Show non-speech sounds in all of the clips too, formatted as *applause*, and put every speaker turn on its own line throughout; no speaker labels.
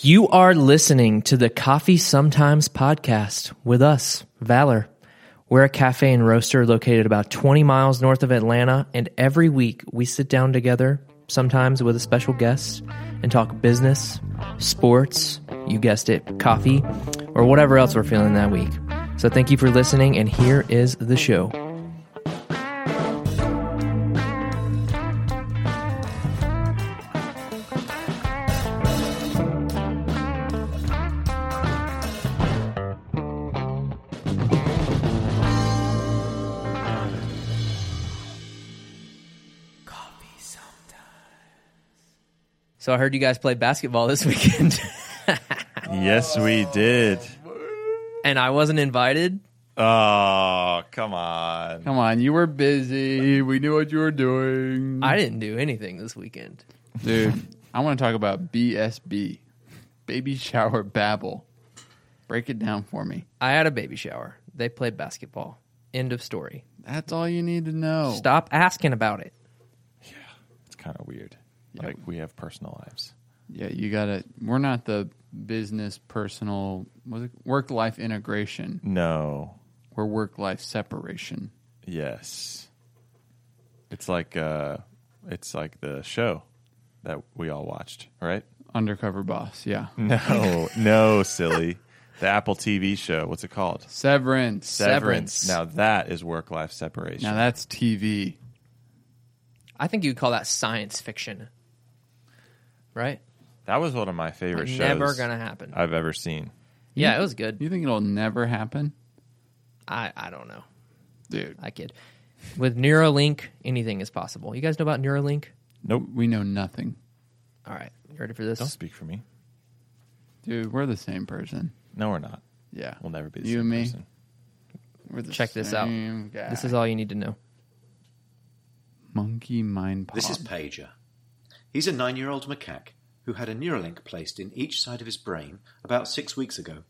You are listening to the Coffee Sometimes podcast with us, Valor. We're a cafe and roaster located about 20 miles north of Atlanta, and every week we sit down together, sometimes with a special guest, and talk business, sports, you guessed it, coffee, or whatever else we're feeling that week. So thank you for listening, and here is the show. So I heard you guys played basketball this *laughs* weekend,
Yes, we did.
and I wasn't invited.
Oh, come on.
Come on, you were busy. We knew what you were doing.
I didn't do anything this weekend.
Dude, I want to talk about BSB, baby shower babble. Break it down for me.
I had a baby shower. They played basketball. End of story.
That's all you need to know.
Stop asking about it.
Yeah, it's kind of weird. Like we have personal lives.
Yeah, you gotta. We're not the business personal work life integration.
No.
We're work life separation.
Yes. It's like uh it's like the show that we all watched, right?
Undercover boss. Yeah. *laughs*
No, no, silly. The Apple TV show. What's it called?
Severance.
Severance.
Now that is work life separation.
Now that's TV.
I think you'd call that science fiction. Right?
that was one of my favorite
Like,
shows
never gonna happen.
I've ever seen.
Yeah, it was good.
You think it'll never happen,
I, I don't know.
dude?
I kid. With Neuralink, anything is possible. You guys know about Neuralink?
Nope.
We know nothing,
All right. You ready for this?
Don't speak for me.
dude. We're the same person.
No, we're not.
Yeah,
We'll never be the
You
same
and me?
person.
We're the
Check this out.
same guy.
This is all you need to know.
monkey mind. Pop.
This is Pager. He's a nine year old macaque who had a Neuralink placed in each side of his brain about six weeks ago.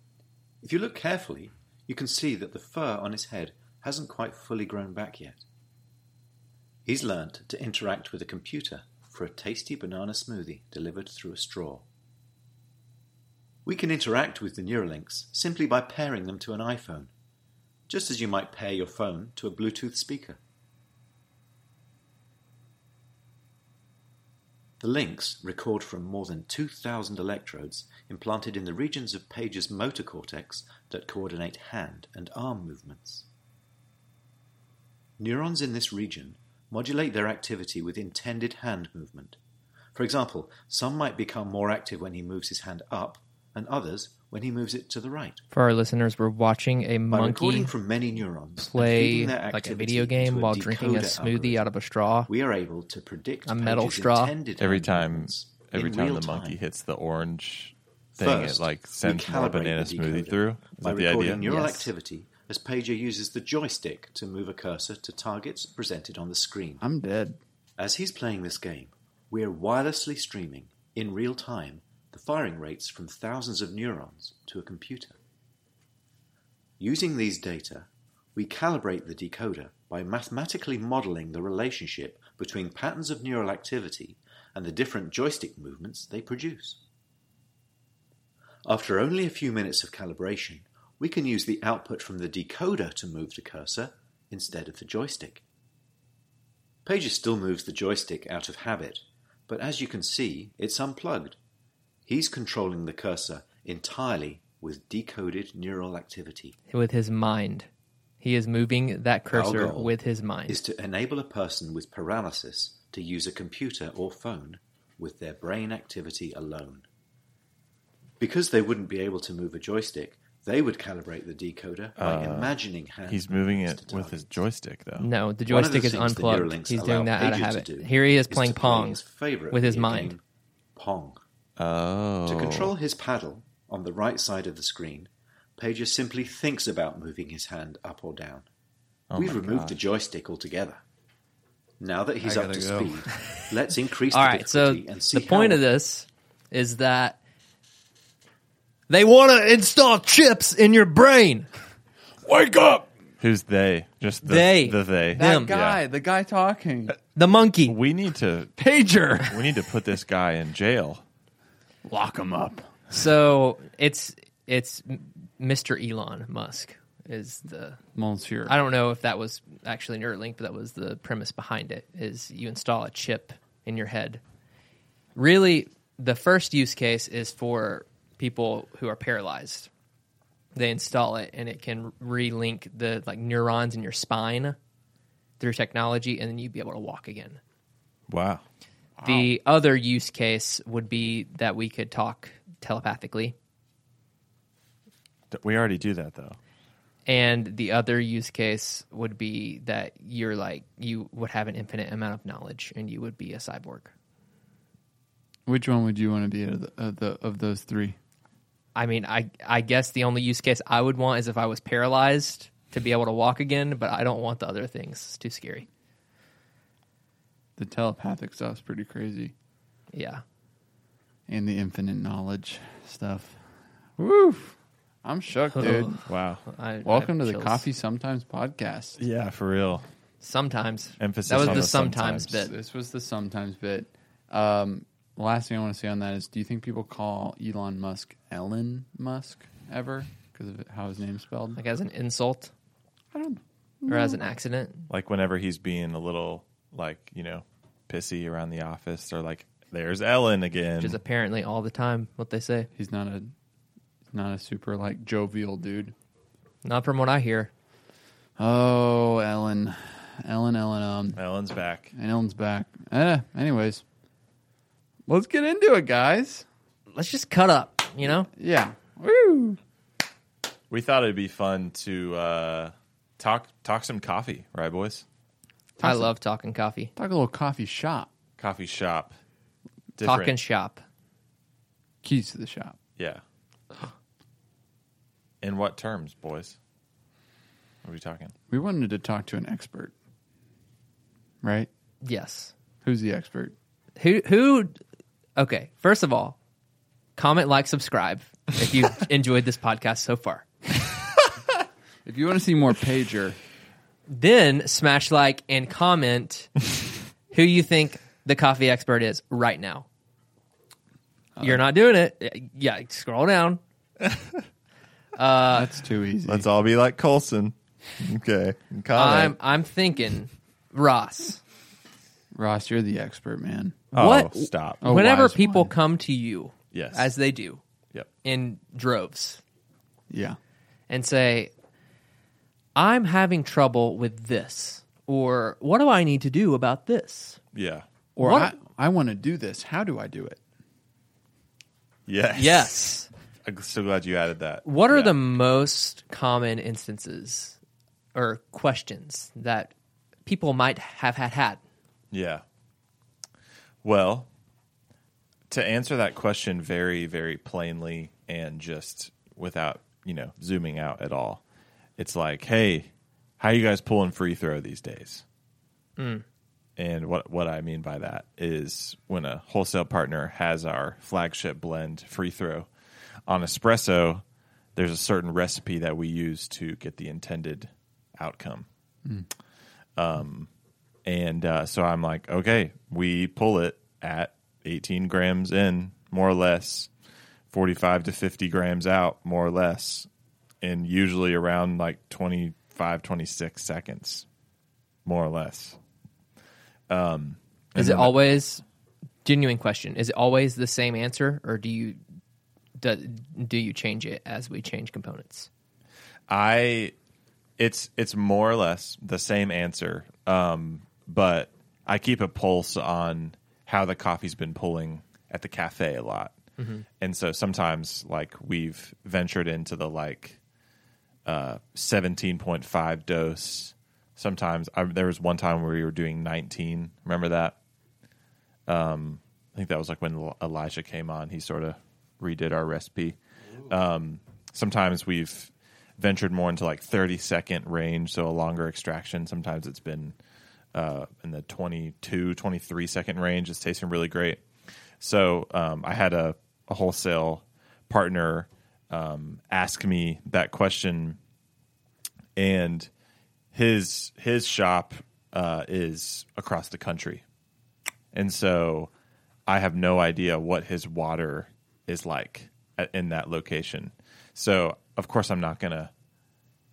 If you look carefully, you can see that the fur on his head hasn't quite fully grown back yet. He's learnt to interact with a computer for a tasty banana smoothie delivered through a straw. We can interact with the Neuralinks simply by pairing them to an iPhone, just as you might pair your phone to a Bluetooth speaker. The links record from more than 2,000 electrodes implanted in the regions of Pager's motor cortex that coordinate hand and arm movements. Neurons in this region modulate their activity with intended hand movement. For example, some might become more active when he moves his hand up, and others when he moves it to the right.
For our listeners, we're watching a
By
monkey
recording from many neurons
play like a video game
into
while drinking a smoothie
algorithm,
out of a straw.
we are able to predict
A metal
Pager's
straw.
intended
Every time every time the monkey
time.
hits the orange thing,
First,
it like sends more banana
the
smoothie through. Is
by
that the
recording
idea?
neural
Yes.
activity as Pager uses the joystick to move a cursor to targets presented on the screen.
I'm dead.
As he's playing this game, we're wirelessly streaming, in real time, the firing rates from thousands of neurons to a computer. Using these data, we calibrate the decoder by mathematically modeling the relationship between patterns of neural activity and the different joystick movements they produce. After only a few minutes of calibration, we can use the output from the decoder to move the cursor instead of the joystick. Pages still moves the joystick out of habit, but as you can see, it's unplugged. He's controlling the cursor entirely with decoded neural activity.
with his mind. He is moving that cursor with his mind.
Is to enable a person with paralysis to use a computer or phone with their brain activity alone. Because they wouldn't be able to move a joystick, they would calibrate the decoder by imagining hand
Uh, He's moving it
to
with his joystick, though.
no, the
One of the
joystick is unplugged.
Neuralinks
He's
allow
doing that out of
Pager to
habit.
do
Here he is
to
playing
play
Pong
his favorite
with his mind.
Pong.
Oh.
To control his paddle on the right side of the screen, Pager simply thinks about moving his hand up or down.
Oh
We've
my
removed the joystick altogether. Now that he's up to
go.
speed, *laughs* let's increase
All
the
right, so
difficulty and see
the point
how
of this is that they want to install chips in your brain.
Wake up! Who's they? Just the,
They.
The they.
That
Him.
guy,
Yeah.
the guy talking.
The monkey. *laughs*
We need to
Pager.
we need to put this guy in jail.
Lock him up.
So it's it's Mr. Elon Musk is the
Monsieur.
I don't know if that was actually Neuralink, but that was the premise behind it. Is you install a chip in your head. Really, the first use case is for people who are paralyzed. They install it, and it can relink the like neurons in your spine through technology, and then you'd be able to walk again.
Wow.
The other use case would be that we could talk telepathically.
We already do that though.
And the other use case would be that you're like you would have an infinite amount of knowledge and you would be a cyborg.
Which one would you want to be of, the, of, the, of those three?
I mean, I I guess the only use case I would want is if I was paralyzed to be able to walk again, but I don't want the other things. It's too scary.
The telepathic stuff's pretty crazy,
Yeah.
and the infinite knowledge stuff. Woo! I'm shook, dude. *laughs*
Wow.
I, I
Welcome to
have
the
chills.
Coffee Sometimes podcast.
Yeah, for real.
Sometimes.
Emphasis
That was
on
the
the
sometimes,
sometimes.
bit.
This was the sometimes bit. Um, last thing I want to say on that is, do you think people call Elon Musk Elon Musk ever because of how his name's spelled?
Like as an insult
I don't.
or as an accident.
Like whenever he's being a little like, you know, pissy around the office, they're like, There's Ellen again.
Which is apparently all the time what they say.
He's not a not a super like jovial dude.
Not from what I hear.
Oh, Ellen, Ellen, Ellen, um,
Ellen's back.
and Ellen's back. Eh, anyways, let's get into it, guys.
Let's just cut up, you know?
Yeah. Woo.
We thought it'd be fun to uh, talk talk some coffee, right, boys?
I
some-
love talking coffee.
Talk a little coffee shop.
Coffee shop.
Talking shop.
Keys to the shop.
Yeah. *gasps* In what terms, boys? What are we talking?
We wanted to talk to an expert, right?
Yes.
Who's the expert?
Who who okay, first of all, comment, like, subscribe if you *laughs* enjoyed this podcast so far.
If you want to see more pager,
Then smash like and comment *laughs* who you think the coffee expert is right now. Uh, you're not doing it. Yeah, scroll down. *laughs*
Uh, that's too easy.
Let's all be like Colson. Okay.
I'm
Comment.
I'm thinking Ross.
Ross, you're the expert, man.
oh,
what-
stop.
Oh,
Whenever
wise
people
one.
come to you,
Yes.
as they do
Yep.
in droves,
Yeah.
and say, "I'm having trouble with this," or "What do I need to do about this?"
Yeah.
Or
What-
I, I want to do this. How do I do it?
Yes.
Yes.
I'm so glad you added that.
What are
Yeah.
the most common instances or questions that people might have had had?
Yeah. Well, to answer that question very, very plainly and just without, you know, zooming out at all, it's like, hey, how you guys pulling free throw these days? And what what I mean by that is when a wholesale partner has our flagship blend free throw on espresso, there's a certain recipe that we use to get the intended outcome. Um, and uh, so I'm like, okay, we pull it at 18 grams in, more or less, 45 to 50 grams out, more or less, and usually around like 25, 26 seconds, more or less. Um,
Is it always genuine question? Is it always the same answer, or do you do, do you change it as we change components?
I it's it's more or less the same answer, um, but I keep a pulse on how the coffee's been pulling at the cafe a lot, and so sometimes like we've ventured into the like uh, seventeen point five dose. Sometimes I, there was one time where we were doing nineteen. Remember that? Um, I think that was like when Elijah came on. He sort of redid our recipe. Um, sometimes we've ventured more into like 30 second range, so a longer extraction. Sometimes it's been uh, in the 22, 23 second range. It's tasting really great. So um, I had a, a wholesale partner um, ask me that question, and his his shop uh, is across the country, and so I have no idea what his water is like at, in that location. So of course I'm not gonna.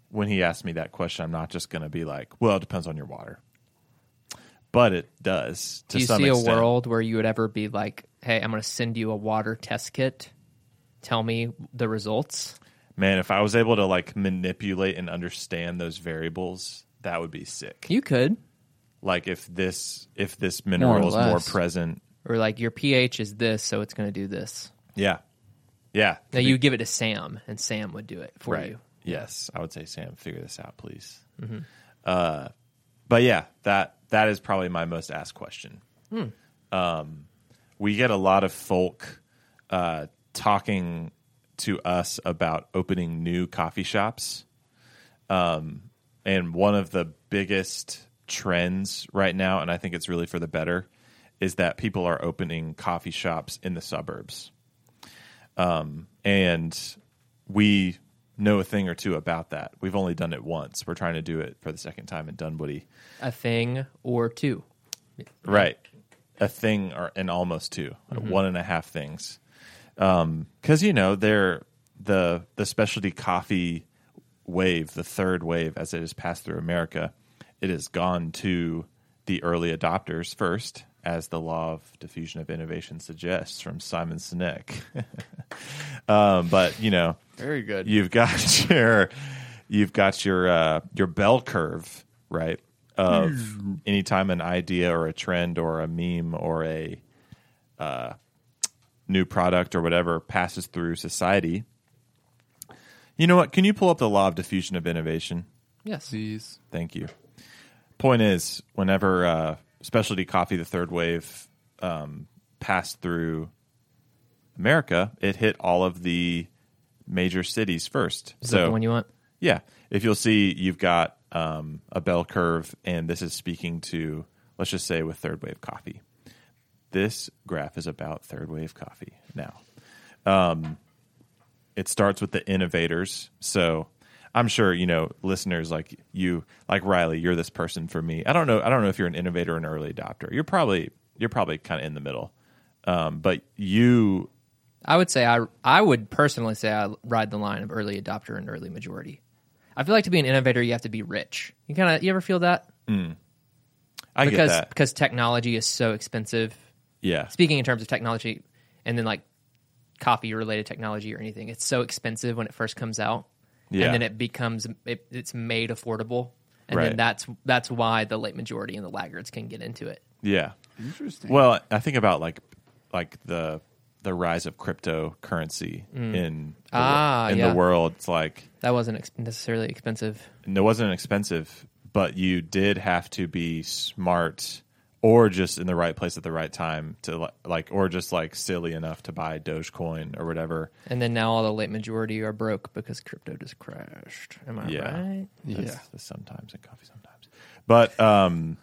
When he asked me that question, I'm not just gonna be like, "Well, it depends on your water," but it does to
Do you
some
see
extent.
a world where you would ever be like, "Hey, I'm going to send you a water test kit. Tell me the results."
Man, if I was able to like manipulate and understand those variables, that would be sick.
You could,
Like if this if this
More or
mineral is more
less.
present,
or like your pH is this, so it's going to do this.
yeah, yeah.
Now you give it to Sam, and Sam would do it for
right.
you.
Yes, I would say Sam, figure this out, please.
Mm-hmm.
Uh, but yeah, that that is probably my most asked question.
Hmm.
Um, we get a lot of folk uh, talking to us about opening new coffee shops, um, and one of the biggest trends right now, and I think it's really for the better, is that people are opening coffee shops in the suburbs. Um, and we know a thing or two about that. We've only done it once. We're trying to do it for the second time in Dunwoody.
A thing or two.
Right. A thing or and almost 2 one and a half things. Because you know they're the the specialty coffee wave, the third wave, as it has passed through America, it has gone to the early adopters first, as the law of diffusion of innovation suggests from Simon Sinek. *laughs* um, but you know,
Very good.
you've got *laughs* your you've got your uh, your bell curve right of anytime an idea or a trend or a meme or a uh, new product or whatever passes through society you know what can you pull up the law of diffusion of innovation
Yes.
Please.
Thank you. Point is, whenever uh, specialty coffee, the third wave, um, passed through America, it hit all of the major cities first.
Is that
so
the one you want?
yeah, if you'll see, you've got um, a bell curve, and this is speaking to, let's just say, with third wave coffee. This graph is about third wave coffee now. Um, it starts with the innovators. So I'm sure you know listeners like you, like Riley. You're this person for me. I don't know. I don't know if you're an innovator or an early adopter. You're probably you're probably kind of in the middle. Um, but you
I would say I I would personally say I ride the line of early adopter and early majority. I feel like to be an innovator, you have to be rich. You kind of you ever feel that
I
because
get that.
because technology is so expensive.
Yeah.
Speaking in terms of technology, and then like coffee related technology or anything, it's so expensive when it first comes out,
Yeah.
and then it becomes it, it's made affordable, and
Right.
then that's that's why the late majority and the laggards can get into it.
Yeah.
Interesting.
Well, I think about like like the the rise of cryptocurrency in the,
Ah,
in
yeah.
the world. It's like
That wasn't ex- necessarily expensive.
and it wasn't expensive, but you did have to be smart or just in the right place at the right time to like or just like silly enough to buy Dogecoin or whatever.
And then now all the late majority are broke because crypto just crashed. Am I
Yeah.
right?
yeah.
That's, that's sometimes in coffee sometimes. But um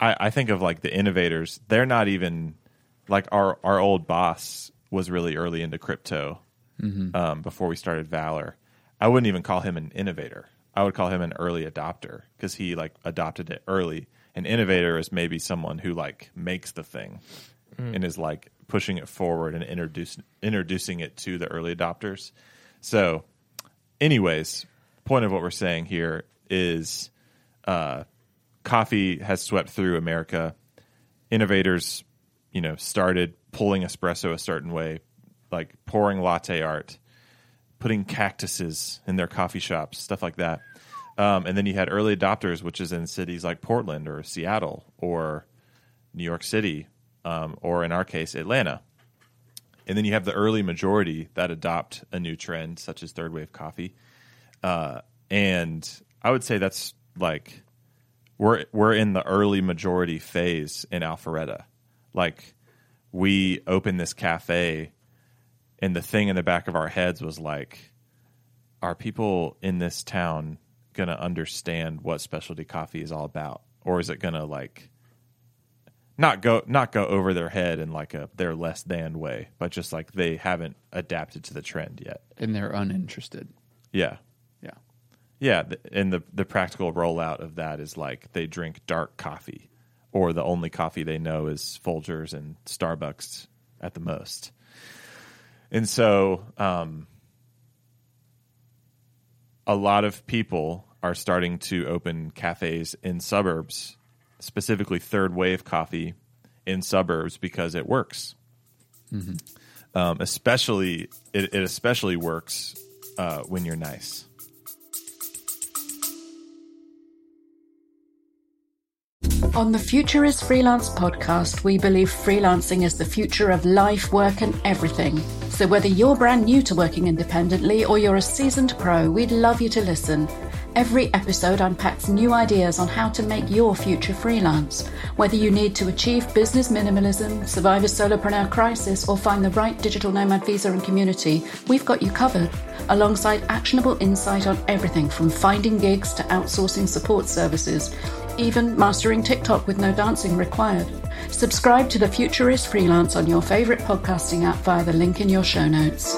I I think of like the innovators, they're not even like our our old boss was really early into crypto um, before we started Valor. I wouldn't even call him an innovator. I would call him an early adopter because he like adopted it early. An innovator is maybe someone who like makes the thing and is like pushing it forward and introduce, introducing it to the early adopters. So, anyways, point of what we're saying here is uh, coffee has swept through America. Innovators, you know, started pulling espresso a certain way, like pouring latte art, putting cactuses in their coffee shops, stuff like that. Um, and then you had early adopters, which is in cities like Portland or Seattle or New York City, um, or in our case, Atlanta. And then you have the early majority that adopt a new trend, such as third wave coffee. Uh, and I would say that's like we're we're in the early majority phase in Alpharetta. Like we opened this cafe, and the thing in the back of our heads was like, are people in this town going to understand what specialty coffee is all about, or is it going to like not go not go over their head in like a they're less than way, but just like they haven't adapted to the trend yet.
and they're uninterested.
Yeah.
Yeah.
Yeah, and the the practical rollout of that is like they drink dark coffee, or the only coffee they know is Folgers and Starbucks at the most. And so, um, a lot of people are starting to open cafes in suburbs, specifically third wave coffee in suburbs because it works. Um, especially, it, it especially works uh, when you're nice.
On the Future is Freelance podcast, we believe freelancing is the future of life, work, and everything. So, whether you're brand new to working independently or you're a seasoned pro, we'd love you to listen. Every episode unpacks new ideas on how to make your future freelance. Whether you need to achieve business minimalism, survive a solopreneur crisis, or find the right digital nomad visa and community, we've got you covered, alongside actionable insight on everything from finding gigs to outsourcing support services even mastering TikTok with no dancing required. Subscribe to The Future is Freelance on your favorite podcasting app via the link in your show notes.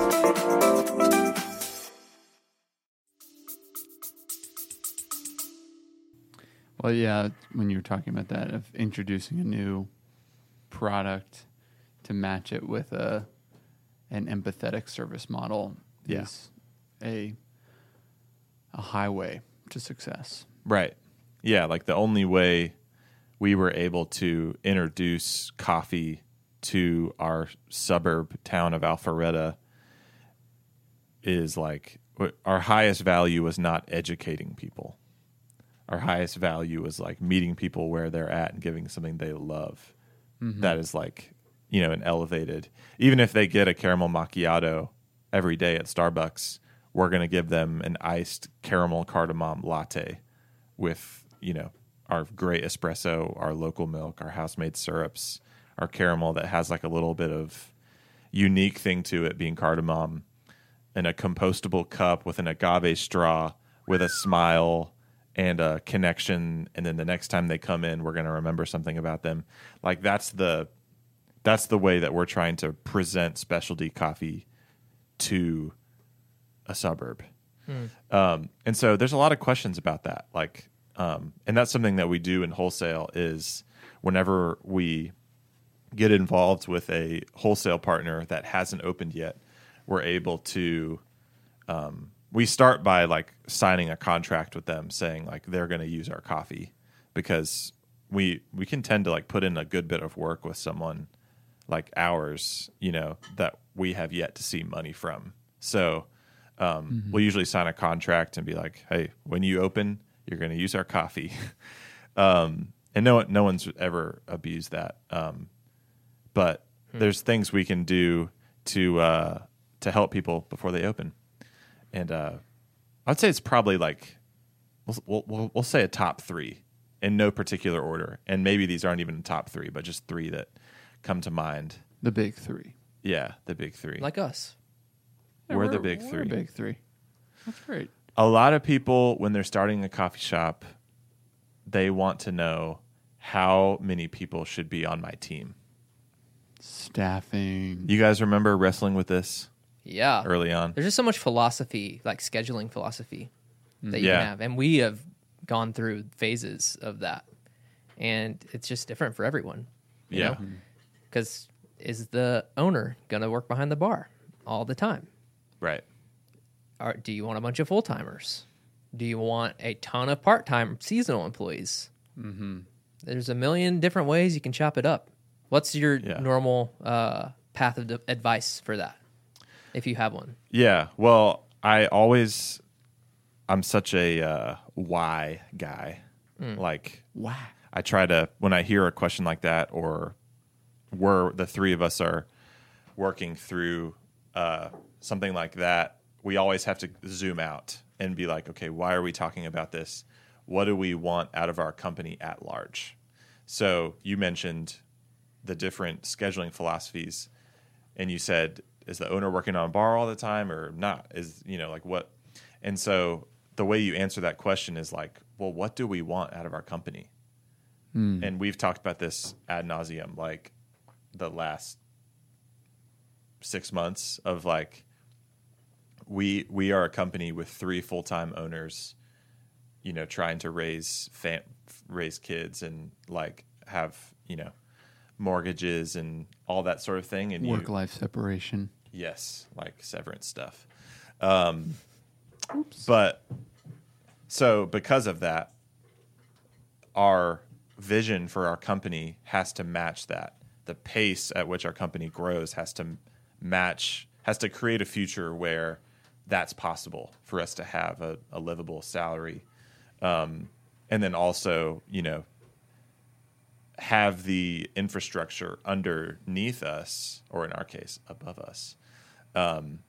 Well, yeah, when you were talking about that of introducing a new product to match it with a an empathetic service model
Yeah.
is a a highway to success.
Right. Yeah, like the only way we were able to introduce coffee to our suburb town of Alpharetta is like our highest value was not educating people. Our highest value was like meeting people where they're at and giving something they love. Mm-hmm. That is like, you know, an elevated. Even if they get a caramel macchiato every day at Starbucks, we're going to give them an iced caramel cardamom latte with you know our great espresso, our local milk, our house made syrups, our caramel that has like a little bit of unique thing to it, being cardamom, in a compostable cup with an agave straw, with a smile and a connection. And then the next time they come in, we're going to remember something about them. Like that's the that's the way that we're trying to present specialty coffee to a suburb. Um, and so there's a lot of questions about that. Like, um, and that's something that we do in wholesale is whenever we get involved with a wholesale partner that hasn't opened yet, we're able to, um, we start by like signing a contract with them saying like they're going to use our coffee because we, we can tend to like put in a good bit of work with someone like ours, you know, that we have yet to see money from. So, um, we'll usually sign a contract and be like, "Hey, when you open, you're going to use our coffee," *laughs* um, and no no one's ever abused that. Um, but there's things we can do to uh, to help people before they open, and uh, I'd say it's probably like we'll, we'll we'll we'll say a top three in no particular order, and maybe these aren't even top three, but just three that come to mind.
The big three.
Yeah, the big three.
Like us.
Yeah,
We're the big
we're
three.
big three. That's great.
A lot of people when they're starting a coffee shop they want to know how many people should be on my team
Staffing.
you guys remember wrestling with this
Yeah.
early on
There's just so much philosophy, like scheduling philosophy that you
Yeah.
can have. And we have gone through phases of that. And it's just different for everyone. you
yeah
Because mm-hmm. is the owner going to work behind the bar all the time?
right
Or do you want a bunch of full timers? Do you want a ton of part time seasonal employees? Mm-hmm. There's a million different ways you can chop it up. What's your
Yeah.
normal uh, path of d- advice for that, if you have one?
yeah well i always i'm such a uh, why guy like
Wow.
I try to when I hear a question like that, or we're the three of us are working through uh, something like that, we always have to zoom out and be like, okay, why are we talking about this? What do we want out of our company at large? So you mentioned the different scheduling philosophies, and you said, is the owner working on a bar all the time or not? Is you know like what? And so the way you answer that question is like, well, what do we want out of our company? Hmm. And we've talked about this ad nauseum, like the last six months of like we we are a company with three full time owners, you know, trying to raise fam- raise kids and like have you know mortgages and all that sort of thing, and
Work life separation.
Yes, like severance stuff. Um, but so because of that, our vision for our company has to match that. The pace at which our company grows has to match, has to create a future where that's possible for us to have a, a livable salary. Um, and then also, you know, have the infrastructure underneath us, or in our case, above us, um,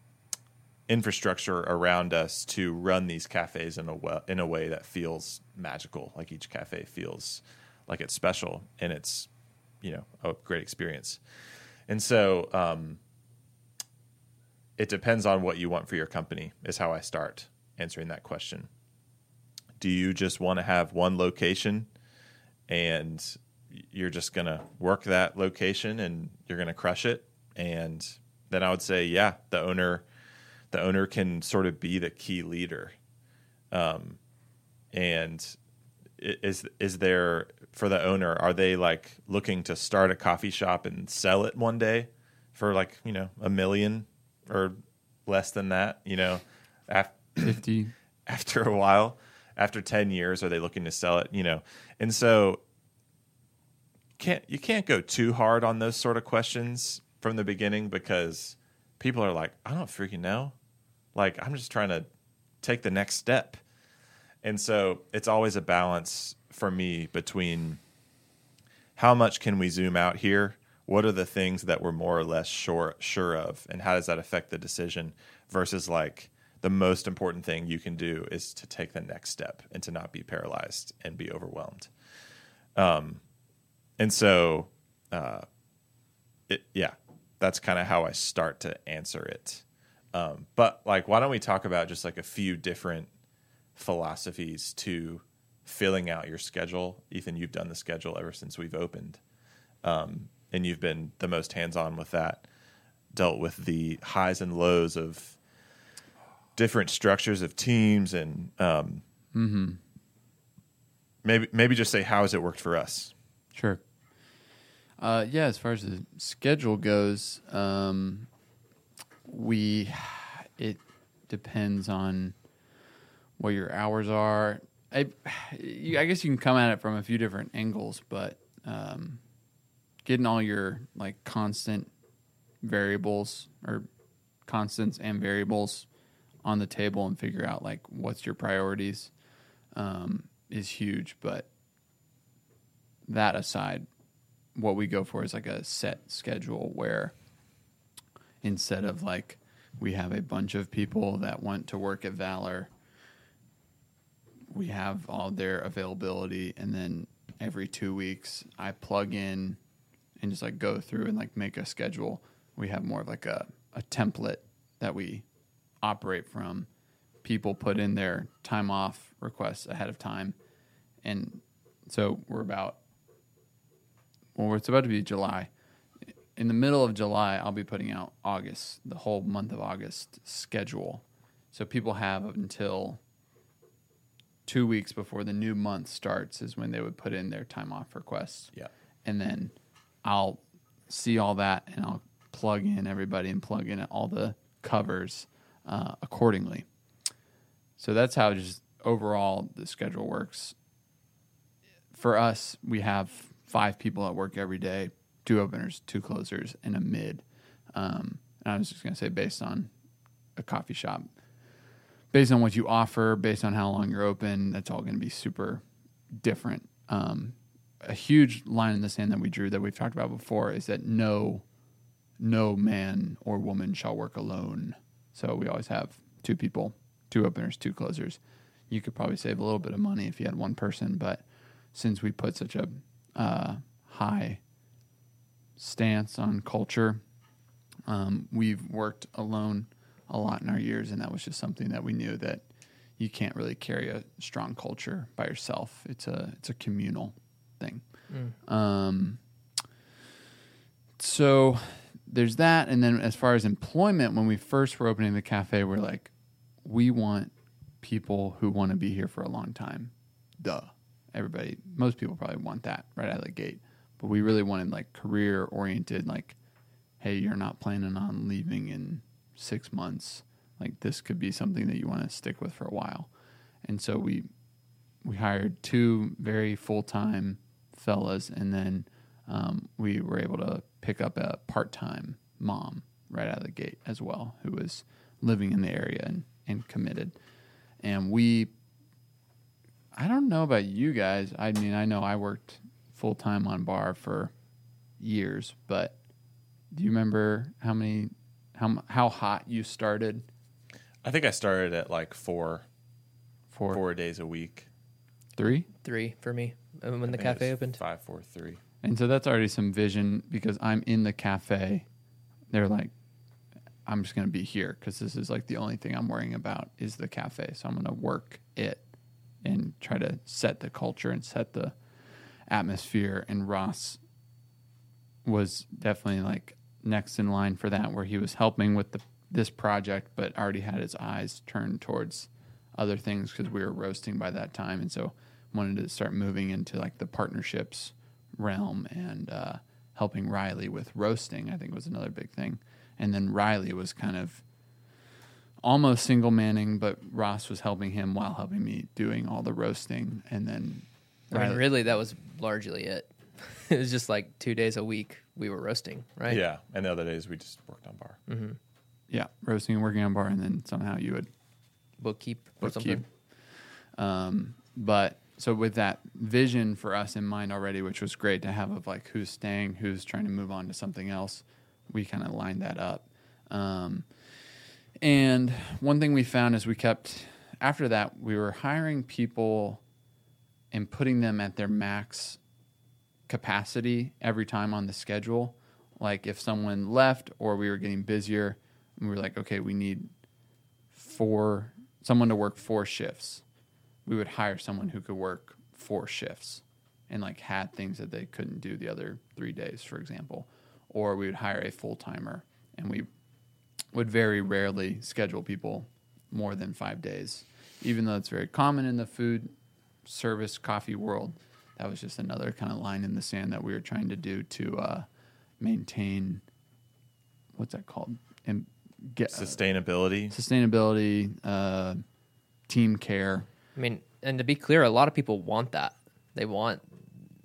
infrastructure around us to run these cafes in a wa- in a way that feels magical. Like each cafe feels like it's special and it's you know a great experience. And so um, it depends on what you want for your company. Is how I start answering that question. Do you just want to have one location and you're just going to work that location and you're going to crush it and then I would say yeah the owner the owner can sort of be the key leader um, and is is there for the owner are they like looking to start a coffee shop and sell it one day for like you know a million or less than that you know af-
50. *laughs*
after a while after 10 years are they looking to sell it you know? And so can't you can't go too hard on those sort of questions from the beginning because people are like i don't freaking know. Like i'm just trying to take the next step. And so it's always a balance for me between how much can we zoom out here what are the things that we're more or less sure sure of and how does that affect the decision versus like the most important thing you can do is to take the next step and to not be paralyzed and be overwhelmed. Um, and so uh, it, yeah that's kind of how i start to answer it. Um, but like why don't we talk about just like a few different philosophies to filling out your schedule? Ethan you've done the schedule ever since we've opened. Um, and you've been the most hands-on with that dealt with the highs and lows of different structures of teams and um, maybe maybe just say how has it worked for us
Sure. Uh, yeah, as far as the schedule goes, um, we it depends on what your hours are. I, you, I guess you can come at it from a few different angles, but um, getting all your like constant variables or constants and variables on the table and figure out like what's your priorities um, is huge. But that aside, what we go for is like a set schedule where instead of like we have a bunch of people that want to work at Valor, we have all their availability, and then every two weeks I plug in and just like go through and like make a schedule. We have more of like a, a template that we operate from. People put in their time off requests ahead of time. And so we're about well, it's about to be July. In the middle of July, I'll be putting out August, the whole month of August schedule. So people have until two weeks before the new month starts is when they would put in their time off requests.
Yeah.
And then I'll see all that and I'll plug in everybody and plug in all the covers uh, accordingly. So that's how just overall the schedule works. For us, we have five people at work every day, two openers, two closers, and a mid. Um, and I was just going to say, based on a coffee shop, based on what you offer, based on how long you're open, that's all going to be super different. Um, a huge line in the sand that we drew that we've talked about before is that no, no man or woman shall work alone. So we always have two people, two openers, two closers. You could probably save a little bit of money if you had one person, but since we put such a uh, high stance on culture. Um, we've worked alone a lot in our years, and that was just something that we knew that you can't really carry a strong culture by yourself. It's a it's a communal thing. Um, so there's that, and then as far as employment, when we first were opening the cafe, we're like, we want people who want to be here for a long time. Duh everybody most people probably want that right out of the gate but we really wanted like career oriented like hey, you're not planning on leaving in six months. Like this could be something that you want to stick with for a while. And so we we hired two very full time fellas, and then um, we were able to pick up a part time mom right out of the gate as well, who was living in the area and, and committed. And we, I don't know about you guys. I mean, I know I worked full time on bar for years, but do you remember how many, how how hot you started
I think I started at like four,
four,
four days a week.
three?
Three for me when
I
the
think it
cafe
was
opened.
Five, four, three.
And so that's already some vision because I'm in the cafe. They're like, I'm just going to be here because this is like the only thing I'm worrying about is the cafe. So I'm going to work it and try to set the culture and set the atmosphere. And Ross was definitely like next in line for that, where he was helping with the this project, but already had his eyes turned towards other things because we were roasting by that time, and so wanted to start moving into like the partnerships realm and uh, helping Riley with roasting. I think was another big thing, and then Riley was kind of almost single manning, but Ross was helping him while helping me doing all the roasting, and then
I mean, really, that was largely it. *laughs* it was just like two days a week we were roasting, right?
Yeah, and the other days we just worked on bar.
yeah, roasting and working on bar, and then somehow you would
Bookkeep or
bookkeep.
something.
Um, but so with that vision for us in mind already, which was great to have of like who's staying, who's trying to move on to something else, we kind of lined that up. Um, and one thing we found is we kept after that we were hiring people and putting them at their max capacity every time on the schedule. Like if someone left or we were getting busier, we were like, okay, we need four someone to work four shifts. We would hire someone who could work four shifts and like had things that they couldn't do the other three days, for example. Or we would hire a full timer and we would very rarely schedule people more than five days. Even though it's very common in the food service coffee world, that was just another kind of line in the sand that we were trying to do to uh, maintain what's that called? And get
Sustainability.
sustainability, uh, team care.
I mean, and to be clear, a lot of people want that. They want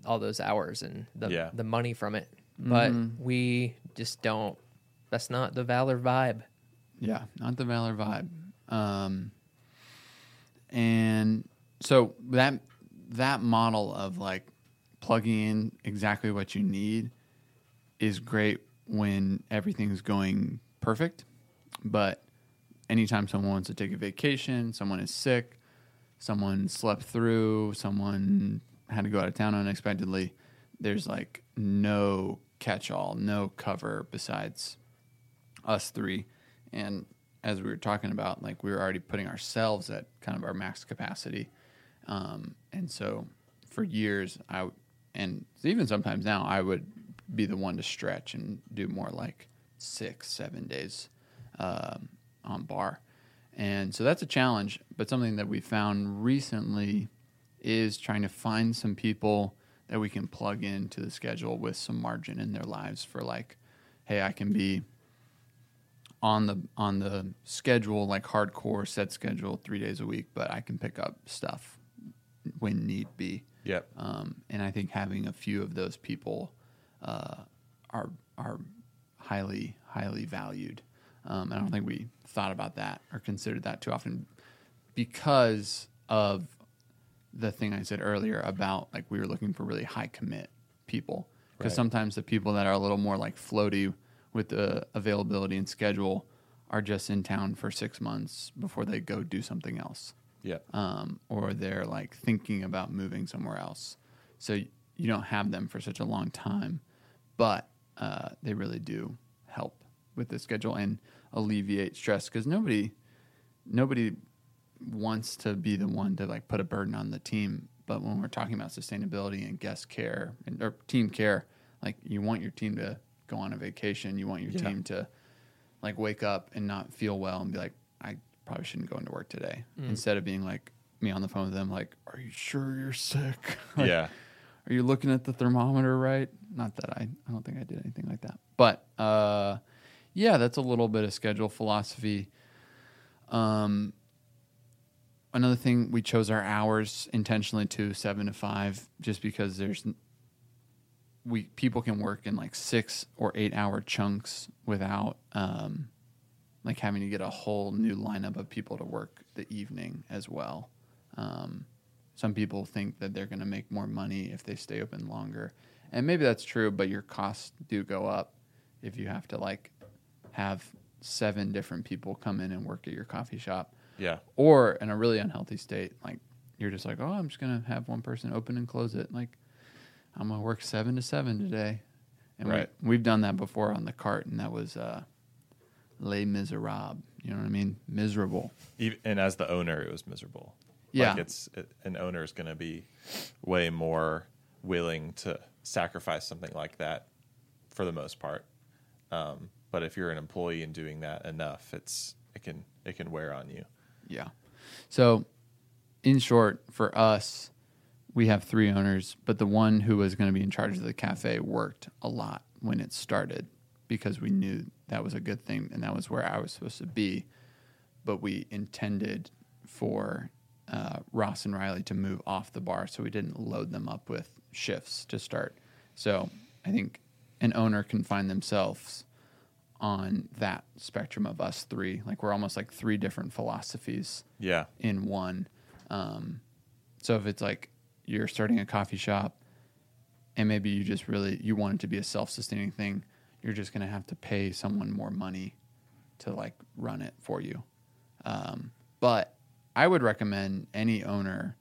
all those hours and the
Yeah.
the money from it. But
Mm-hmm.
we just don't. That's not the Valor vibe.
Yeah, not the Valor vibe. Um, and so that that model of like plugging in exactly what you need is great when everything's going perfect. But anytime someone wants to take a vacation, someone is sick, someone slept through, someone had to go out of town unexpectedly, there's like no catch all, no cover besides us three. And as we were talking about, like we were already putting ourselves at kind of our max capacity. Um, and so for years, I, and even sometimes now, I would be the one to stretch and do more like six, seven days um, on bar. And so that's a challenge, but something that we found recently is trying to find some people that we can plug into the schedule with some margin in their lives for like, hey, I can be on the on the schedule like hardcore set schedule three days a week, but I can pick up stuff when need be.
Yep.
Um, and I think having a few of those people uh, are are highly highly valued. Um, I don't think we thought about that or considered that too often because of the thing I said earlier about like we were looking for really high commit people because
Right.
sometimes the people that are a little more like floaty with the availability and schedule are just in town for six months before they go do something else
Yep.
um, or they're like thinking about moving somewhere else. So you don't have them for such a long time, but uh, they really do with the schedule and alleviate stress because nobody nobody wants to be the one to like put a burden on the team. But when we're talking about sustainability and guest care and or team care, like you want your team to go on a vacation, you want your
Yeah.
team to like wake up and not feel well and be like, I probably shouldn't go into work today. Instead of being like me on the phone with them, like, Are you sure you're sick? *laughs* Like,
yeah.
are you looking at the thermometer right? Not that I, I don't think I did anything like that. But uh, yeah, that's a little bit of schedule philosophy. Um, another thing, we chose our hours intentionally to seven to five, just because there's we people can work in like six or eight hour chunks without um, like having to get a whole new lineup of people to work the evening as well. Um, some people think that they're going to make more money if they stay open longer, and maybe that's true. But your costs do go up if you have to like have seven different people come in and work at your coffee shop,
Yeah.
or in a really unhealthy state, like you're just like, oh, I'm just going to have one person open and close it. Like I'm going to work seven to seven today, and
Right.
we, we've done that before on the cart, and that was uh, Les Miserables. You know what I mean? Miserable.
Even, and as the owner, it was miserable.
Yeah.
Like it's it, an owner is going to be way more willing to sacrifice something like that for the most part. Um, but if you're an employee and doing that enough, it's it can it can wear on you.
Yeah. So, in short, for us, we have three owners, but the one who was going to be in charge of the cafe worked a lot when it started because we knew that was a good thing and that was where I was supposed to be. But we intended for uh, Ross and Riley to move off the bar, so we didn't load them up with shifts to start. So, I think an owner can find themselves on that spectrum of us three. Like we're almost like three different philosophies
Yeah.
in one. Um, so if it's like you're starting a coffee shop and maybe you just really you want it to be a self-sustaining thing, you're just going to have to pay someone more money to like run it for you. Um, but I would recommend any owner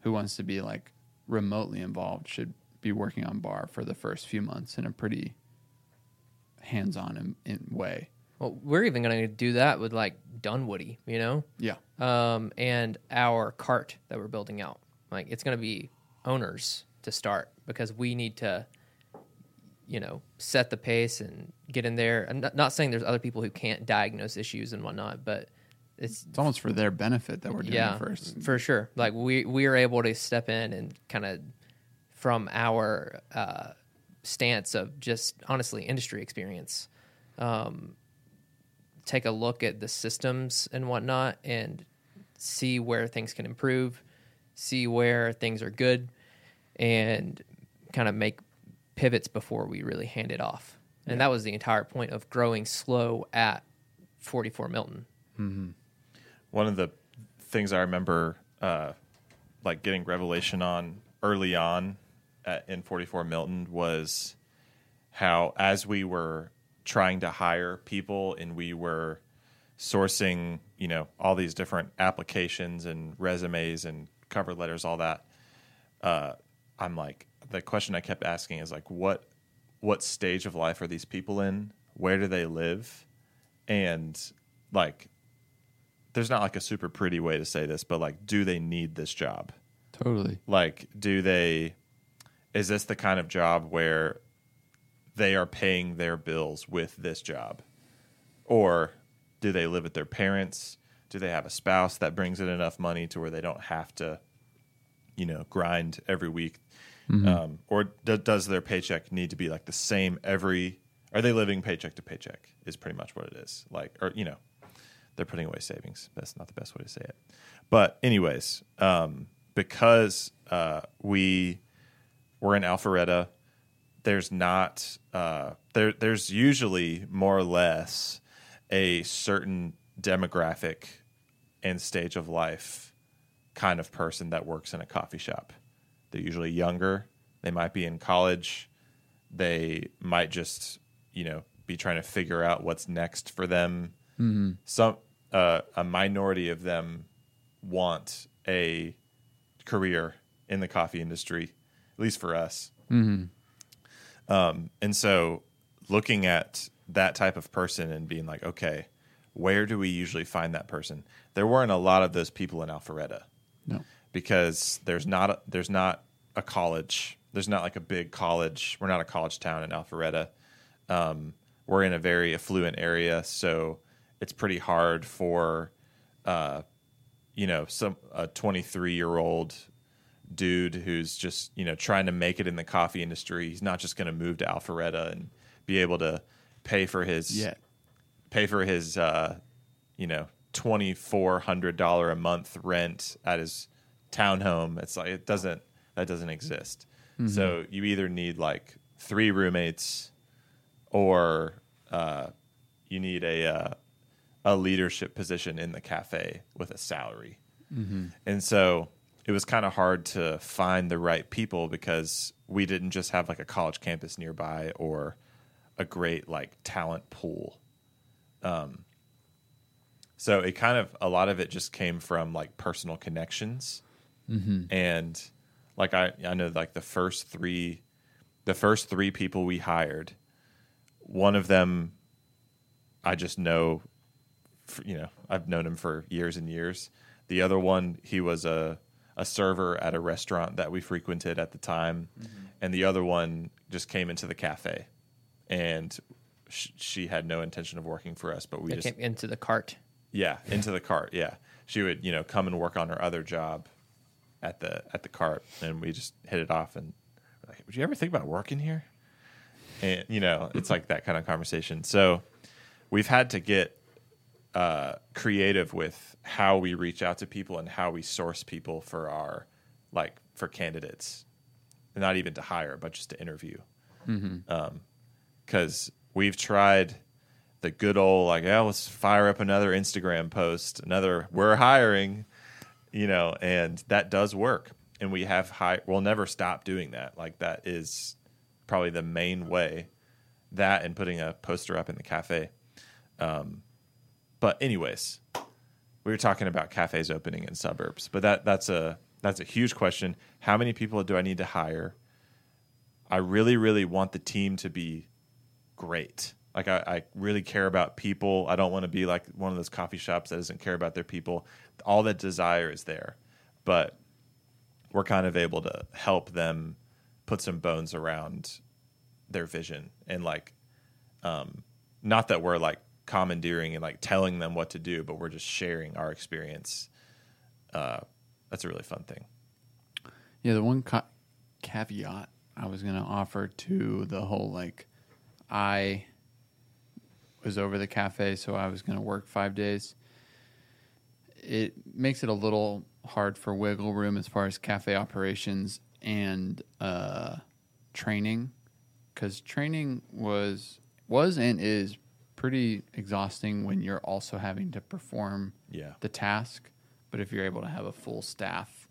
who wants to be like remotely involved should be working on bar for the first few months in a pretty hands-on in, in way.
Well, we're even going to do that with like Dunwoody, you know,
Yeah.
um, and our cart that we're building out. Like it's going to be owners to start because we need to, you know, set the pace and get in there. I'm not, not saying there's other people who can't diagnose issues and whatnot, but it's
It's almost for their benefit that we're doing
yeah,
it first.
for sure. Like we we are able to step in and kind of from our uh, stance of just honestly industry experience, um, take a look at the systems and whatnot, and see where things can improve, see where things are good, and kind of make pivots before we really hand it off. And that was the entire point of growing slow at 44 Milton.
One of the things I remember, uh, like getting revelation on early on at, in 44 Milton was how, as we were trying to hire people and we were sourcing, you know, all these different applications and resumes and cover letters, all that. Uh, I'm like, the question I kept asking is like, what, what stage of life are these people in? Where do they live? And like, there's not like a super pretty way to say this, but like, do they need this job?
Totally.
Like, do they, is this the kind of job where they are paying their bills with this job? Or do they live with their parents? Do they have a spouse that brings in enough money to where they don't have to, you know, grind every week? Um, or does their paycheck need to be like the same every? Are they living paycheck to paycheck? Is pretty much what it is. Like, or you know, they're putting away savings. That's not the best way to say it. But anyways, um, because uh, we we're in Alpharetta, there's not uh, there. There's usually more or less a certain demographic and stage of life kind of person that works in a coffee shop. They're usually younger. They might be in college. They might just, you know, be trying to figure out what's next for them. Some uh, a minority of them want a career in the coffee industry, at least for us. Um, and so, looking at that type of person and being like, okay, where do we usually find that person? There weren't a lot of those people in Alpharetta
No.
because there's not a, there's not a college. There's not like a big college. We're not a college town in Alpharetta. Um, we're in a very affluent area, so it's pretty hard for, uh, you know, some a 23 year old dude who's just you know trying to make it in the coffee industry. He's not just going to move to Alpharetta and be able to pay for his
yeah.
pay for his uh, you know twenty four hundred dollar a month rent at his townhome. It's like it doesn't that doesn't exist. So you either need like three roommates, or uh, you need a uh, a leadership position in the cafe with a salary. And so it was kind of hard to find the right people because we didn't just have like a college campus nearby or a great like talent pool. Um, so it kind of a lot of it just came from like personal connections, and like I I know like the first three, the first three people we hired, one of them, I just know, you know I've known him for years and years. The other one, he was a a server at a restaurant that we frequented at the time, mm-hmm. and the other one just came into the cafe, and sh- she had no intention of working for us, but we
They
just
came into the cart.
yeah, into the cart. Yeah, she would you know come and work on her other job at the at the cart, and we just hit it off. And we're like, would you ever think about working here? And you know, it's like that kind of conversation. So we've had to get uh, creative with how we reach out to people and how we source people for our like for candidates, not even to hire, but just to interview. Because we've tried the good old like, yeah, let's fire up another Instagram post, another we're hiring, you know, and that does work. And we have high. We'll never stop doing that. Like that is probably the main way. That and putting a poster up in the cafe. Um, but anyways, we were talking about cafes opening in suburbs, but that that's a that's a huge question. How many people do I need to hire? I really, really want the team to be great. Like I, I really care about people. I don't want to be like one of those coffee shops that doesn't care about their people. All that desire is there, but we're kind of able to help them put some bones around their vision and like, um, not that we're like commandeering and like telling them what to do, but we're just sharing our experience. Uh, that's a really fun thing.
Yeah, the one ca- caveat I was going to offer to the whole like, I was over the cafe, so I was going to work five days. It makes it a little hard for wiggle room as far as cafe operations and uh, training, because training was was and is pretty exhausting when you're also having to perform
Yeah.
the task. But if you're able to have a full staff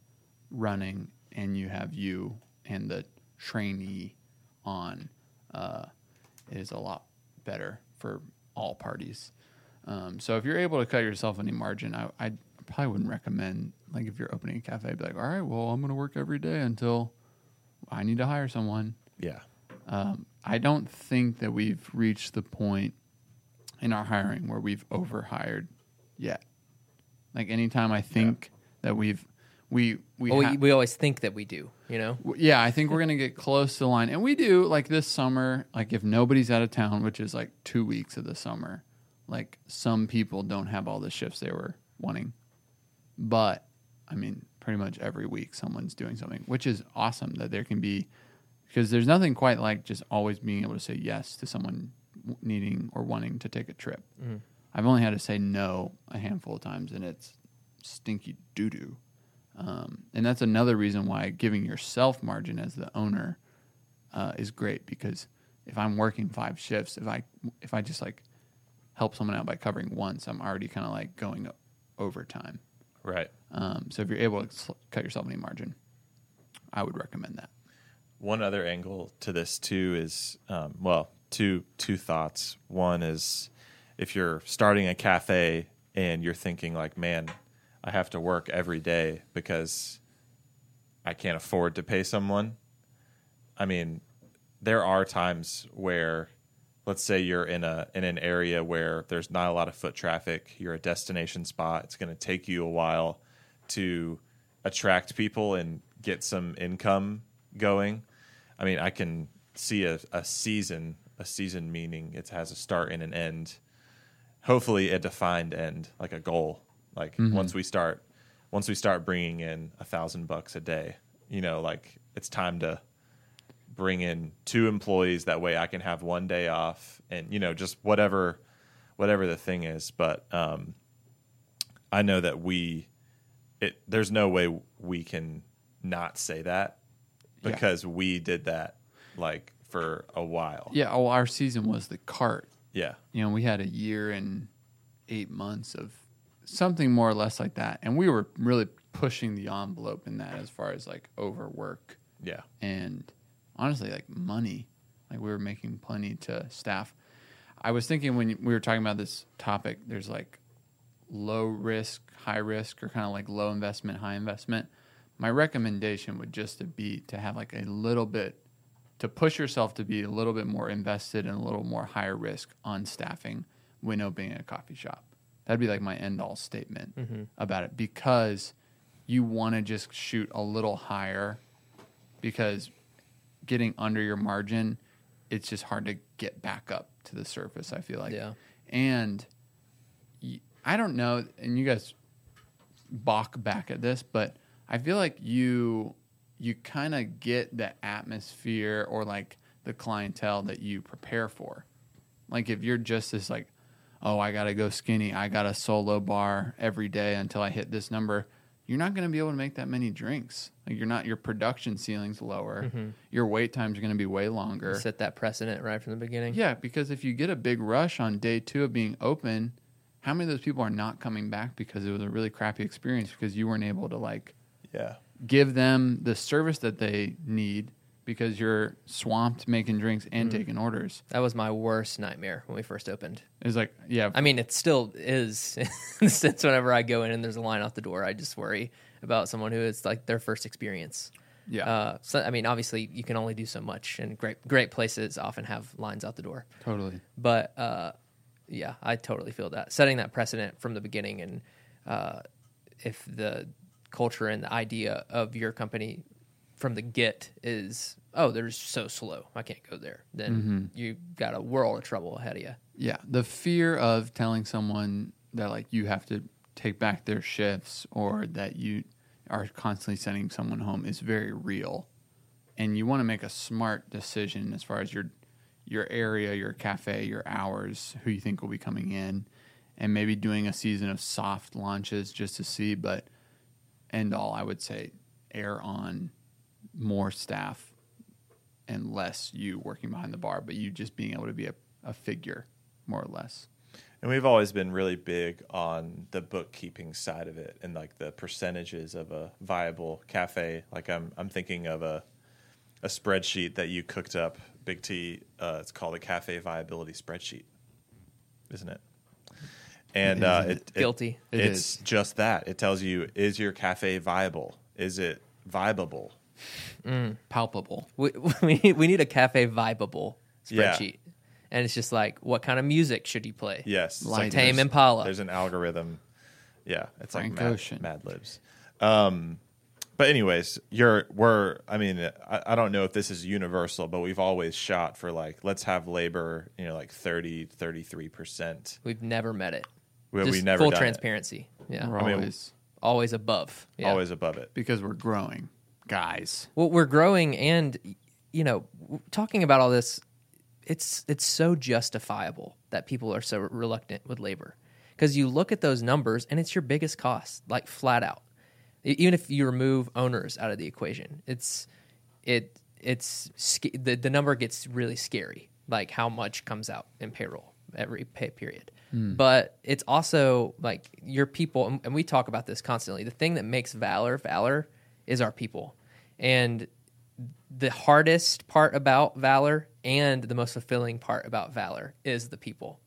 running and you have you and the trainee on, uh, it is a lot better for all parties. Um, so if you're able to cut yourself any margin, I, I probably wouldn't recommend like if you're opening a cafe, be like, all right, well, I'm going to work every day until I need to hire someone.
Yeah.
Um, I don't think that we've reached the point in our hiring where we've overhired yet. Like anytime I think that we've we we
Well,
ha-
we, we always think that we do, you know?
yeah, I think we're gonna get close to the line, and we do. Like this summer, like if nobody's out of town, which is like two weeks of the summer, like some people don't have all the shifts they were wanting, but I mean, pretty much every week someone's doing something, which is awesome that there can be because there's nothing quite like just always being able to say yes to someone needing or wanting to take a trip. I've only had to say no a handful of times, and it's stinky doo doo. Um, and that's another reason why giving yourself margin as the owner uh, is great because if I'm working five shifts, if I if I just like help someone out by covering once, I'm already kind of like going overtime.
Right.
Um, so if you're able to sl- cut yourself any margin, I would recommend that.
One other angle to this too is, um, well, two two thoughts. One is if you're starting a cafe and you're thinking like, man, I have to work every day because I can't afford to pay someone. I mean, there are times where, let's say you're in a in an area where there's not a lot of foot traffic. You're a destination spot. It's going to take you a while to attract people and get some income going. I mean, I can see a, a season, a season meaning it has a start and an end. Hopefully, a defined end, like a goal. Like once we start, once we start bringing in a thousand bucks a day, you know, like it's time to bring in two employees. That way, I can have one day off, and you know, just whatever, whatever the thing is. But um, I know that we, it there's no way we can not say that
Yeah.
because we did that like for a while.
Yeah. Oh, our season was the cart.
Yeah.
You know, we had a year and eight months of something more or less like that, and we were really pushing the envelope in that as far as like overwork
Yeah.
and honestly like money like we were making plenty to staff i was thinking when we were talking about this topic there's like low risk high risk or kind of like low investment high investment my recommendation would just to be to have like a little bit to push yourself to be a little bit more invested and a little more higher risk on staffing when opening a coffee shop that'd be like my end all statement mm-hmm. about it because you want to just shoot a little higher because getting under your margin, it's just hard to get back up to the surface. I feel like,
Yeah.
And I don't know, and you guys balk back at this, but I feel like you you kind of get the atmosphere or like the clientele that you prepare for. Like if you're just this like, oh, I gotta go skinny, I got a solo bar every day until I hit this number. You're not going to be able to make that many drinks. Like you're not. Your production ceiling's lower. Mm-hmm. Your wait times are going to be way longer.
Set that precedent right from the beginning.
Yeah, because if you get a big rush on day two of being open, how many of those people are not coming back because it was a really crappy experience because you weren't able to like
Yeah.
Give them the service that they need because you're swamped making drinks and
Mm-hmm.
taking orders.
That was my worst nightmare when we first opened.
It's like, yeah,
I mean, it still is in the sense whenever I go in and there's a line out the door, I just worry about someone who it's like their first experience.
yeah,
Uh, so I mean, obviously you can only do so much, and great great places often have lines out the door.
totally.
But uh, yeah, I totally feel that setting that precedent from the beginning, and uh, if the culture and the idea of your company from the get is oh they're so slow, I can't go there, then mm-hmm. you got a world of trouble ahead of you.
Yeah, the fear of telling someone that like you have to take back their shifts or that you are constantly sending someone home is very real. And you want to make a smart decision as far as your your area, your cafe, your hours, who you think will be coming in, and maybe doing a season of soft launches just to see, but end all I would say err on more staff and less you working behind the bar, but you just being able to be a, a figure, more or less.
And we've always been really big on the bookkeeping side of it and like the percentages of a viable cafe. Like I'm I'm thinking of a a spreadsheet that you cooked up, Big T. Uh, it's called a cafe viability spreadsheet, isn't it? And uh, it,
it?
it-
Guilty.
It
it's
is.
just that. It tells you is your cafe viable? Is it viable?
Palpable.
We *laughs* we need, we need a cafe vibeable
Yeah.
spreadsheet, and it's just like what kind of music should you play?
Yes, it's
Light.
Tame
there's-
Impala.
There's an algorithm. Yeah, it's
Frank
like Mad, Mad Libs. Um, but anyways, you're we're. I mean, I, I don't know if this is universal, but we've always shot for like let's have labor, you know, like 30, 33 percent.
We've never met it.
We
Just
we never
full
done it.
transparency. Yeah,
We're
I mean,
always
always above. Yeah.
Always above it.
because we're growing, guys.
well we're growing and you know w- talking about all this it's it's so justifiable that people are so reluctant with labor because you look at those numbers and it's your biggest cost like flat out E- even if you remove owners out of the equation it's it it's sca- the, the number gets really scary like how much comes out in payroll every pay period but it's also like your people and- and we talk about this constantly the thing that makes valor valor is our people and the hardest part about valor and the most fulfilling part about valor is the people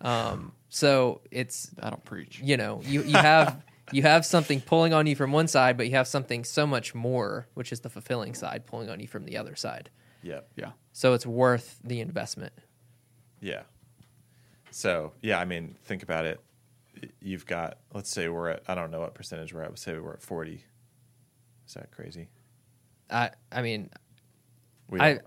um, so it's
I don't preach.
you know you, you have *laughs* you have something pulling on you from one side but you have something so much more which is the fulfilling side pulling on you from the other side
Yeah,
Yeah.
so it's worth the investment
yeah. So yeah, I mean, think about it. You've got let's say we're at I don't know what percentage we're at. Let's say we're at forty. Is that crazy?
i i mean
We
I,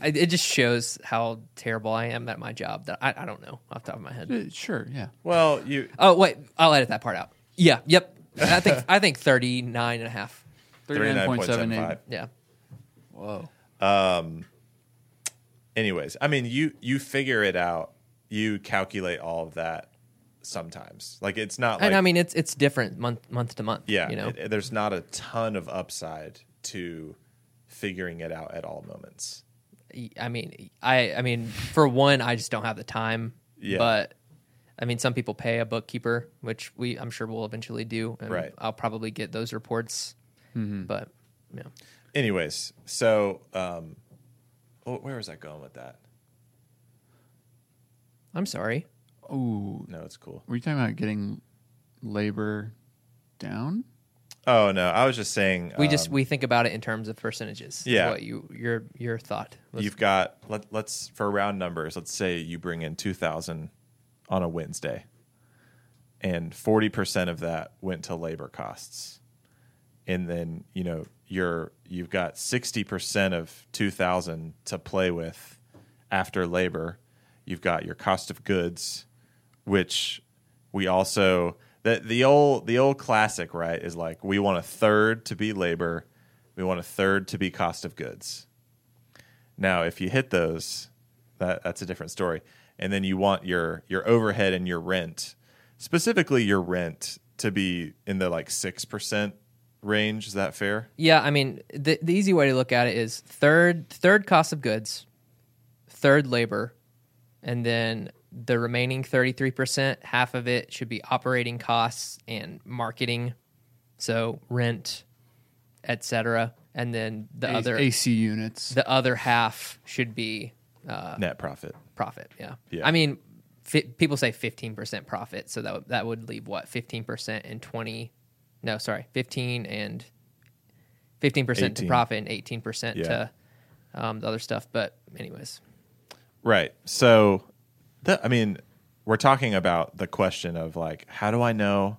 I it just shows how terrible i am at my job that i, I don't know off the top of my head
Uh, Sure. Yeah.
well, you
oh wait i'll edit that part out yeah yep i think i think 39 and a half
39.78.
Yeah.
Whoa. Um.
anyways i mean you you figure it out you calculate all of that sometimes like it's not like
and I mean, it's it's different month month to month.
yeah
You know.
it- there's not a ton of upside to figuring it out at all moments
I mean, I I mean, for one, I just don't have the time.
Yeah.
But I mean, some people pay a bookkeeper, which we I'm sure we'll eventually do. And
Right.
I'll probably get those reports. But yeah.
anyways so um oh, where was i going with that
I'm sorry.
Oh,
no it's cool
Were you talking about getting labor down?
oh no i was just saying
We just
um,
we think about it in terms of percentages.
Yeah.
What you your your thought. was.
you've got let, let's for round numbers let's say you bring in 2000 on a wednesday and 40% of that went to labor costs and then you know you're you've got 60% of 2000 to play with after labor you've got your cost of goods which we also the the old the old classic right is like we want a third to be labor we want a third to be cost of goods now, if you hit those, that that's a different story. And then you want your your overhead and your rent, specifically your rent, to be in the like six percent range. Is that fair?
Yeah, I mean, the the easy way to look at it is third third cost of goods, third labor, and then the remaining 33%, half of it should be operating costs and marketing, so rent, etc. And then the
A-
other
AC units.
the other half should be uh,
Net profit.
profit. Yeah.
Yeah.
I mean, fi- people say 15% profit, so that would, that would leave what 15% and 20 no, sorry, 15 and 15% to profit and 18%
Yeah.
to um, the other stuff, but anyways.
Right. So, I mean, we're talking about the question of like, how do I know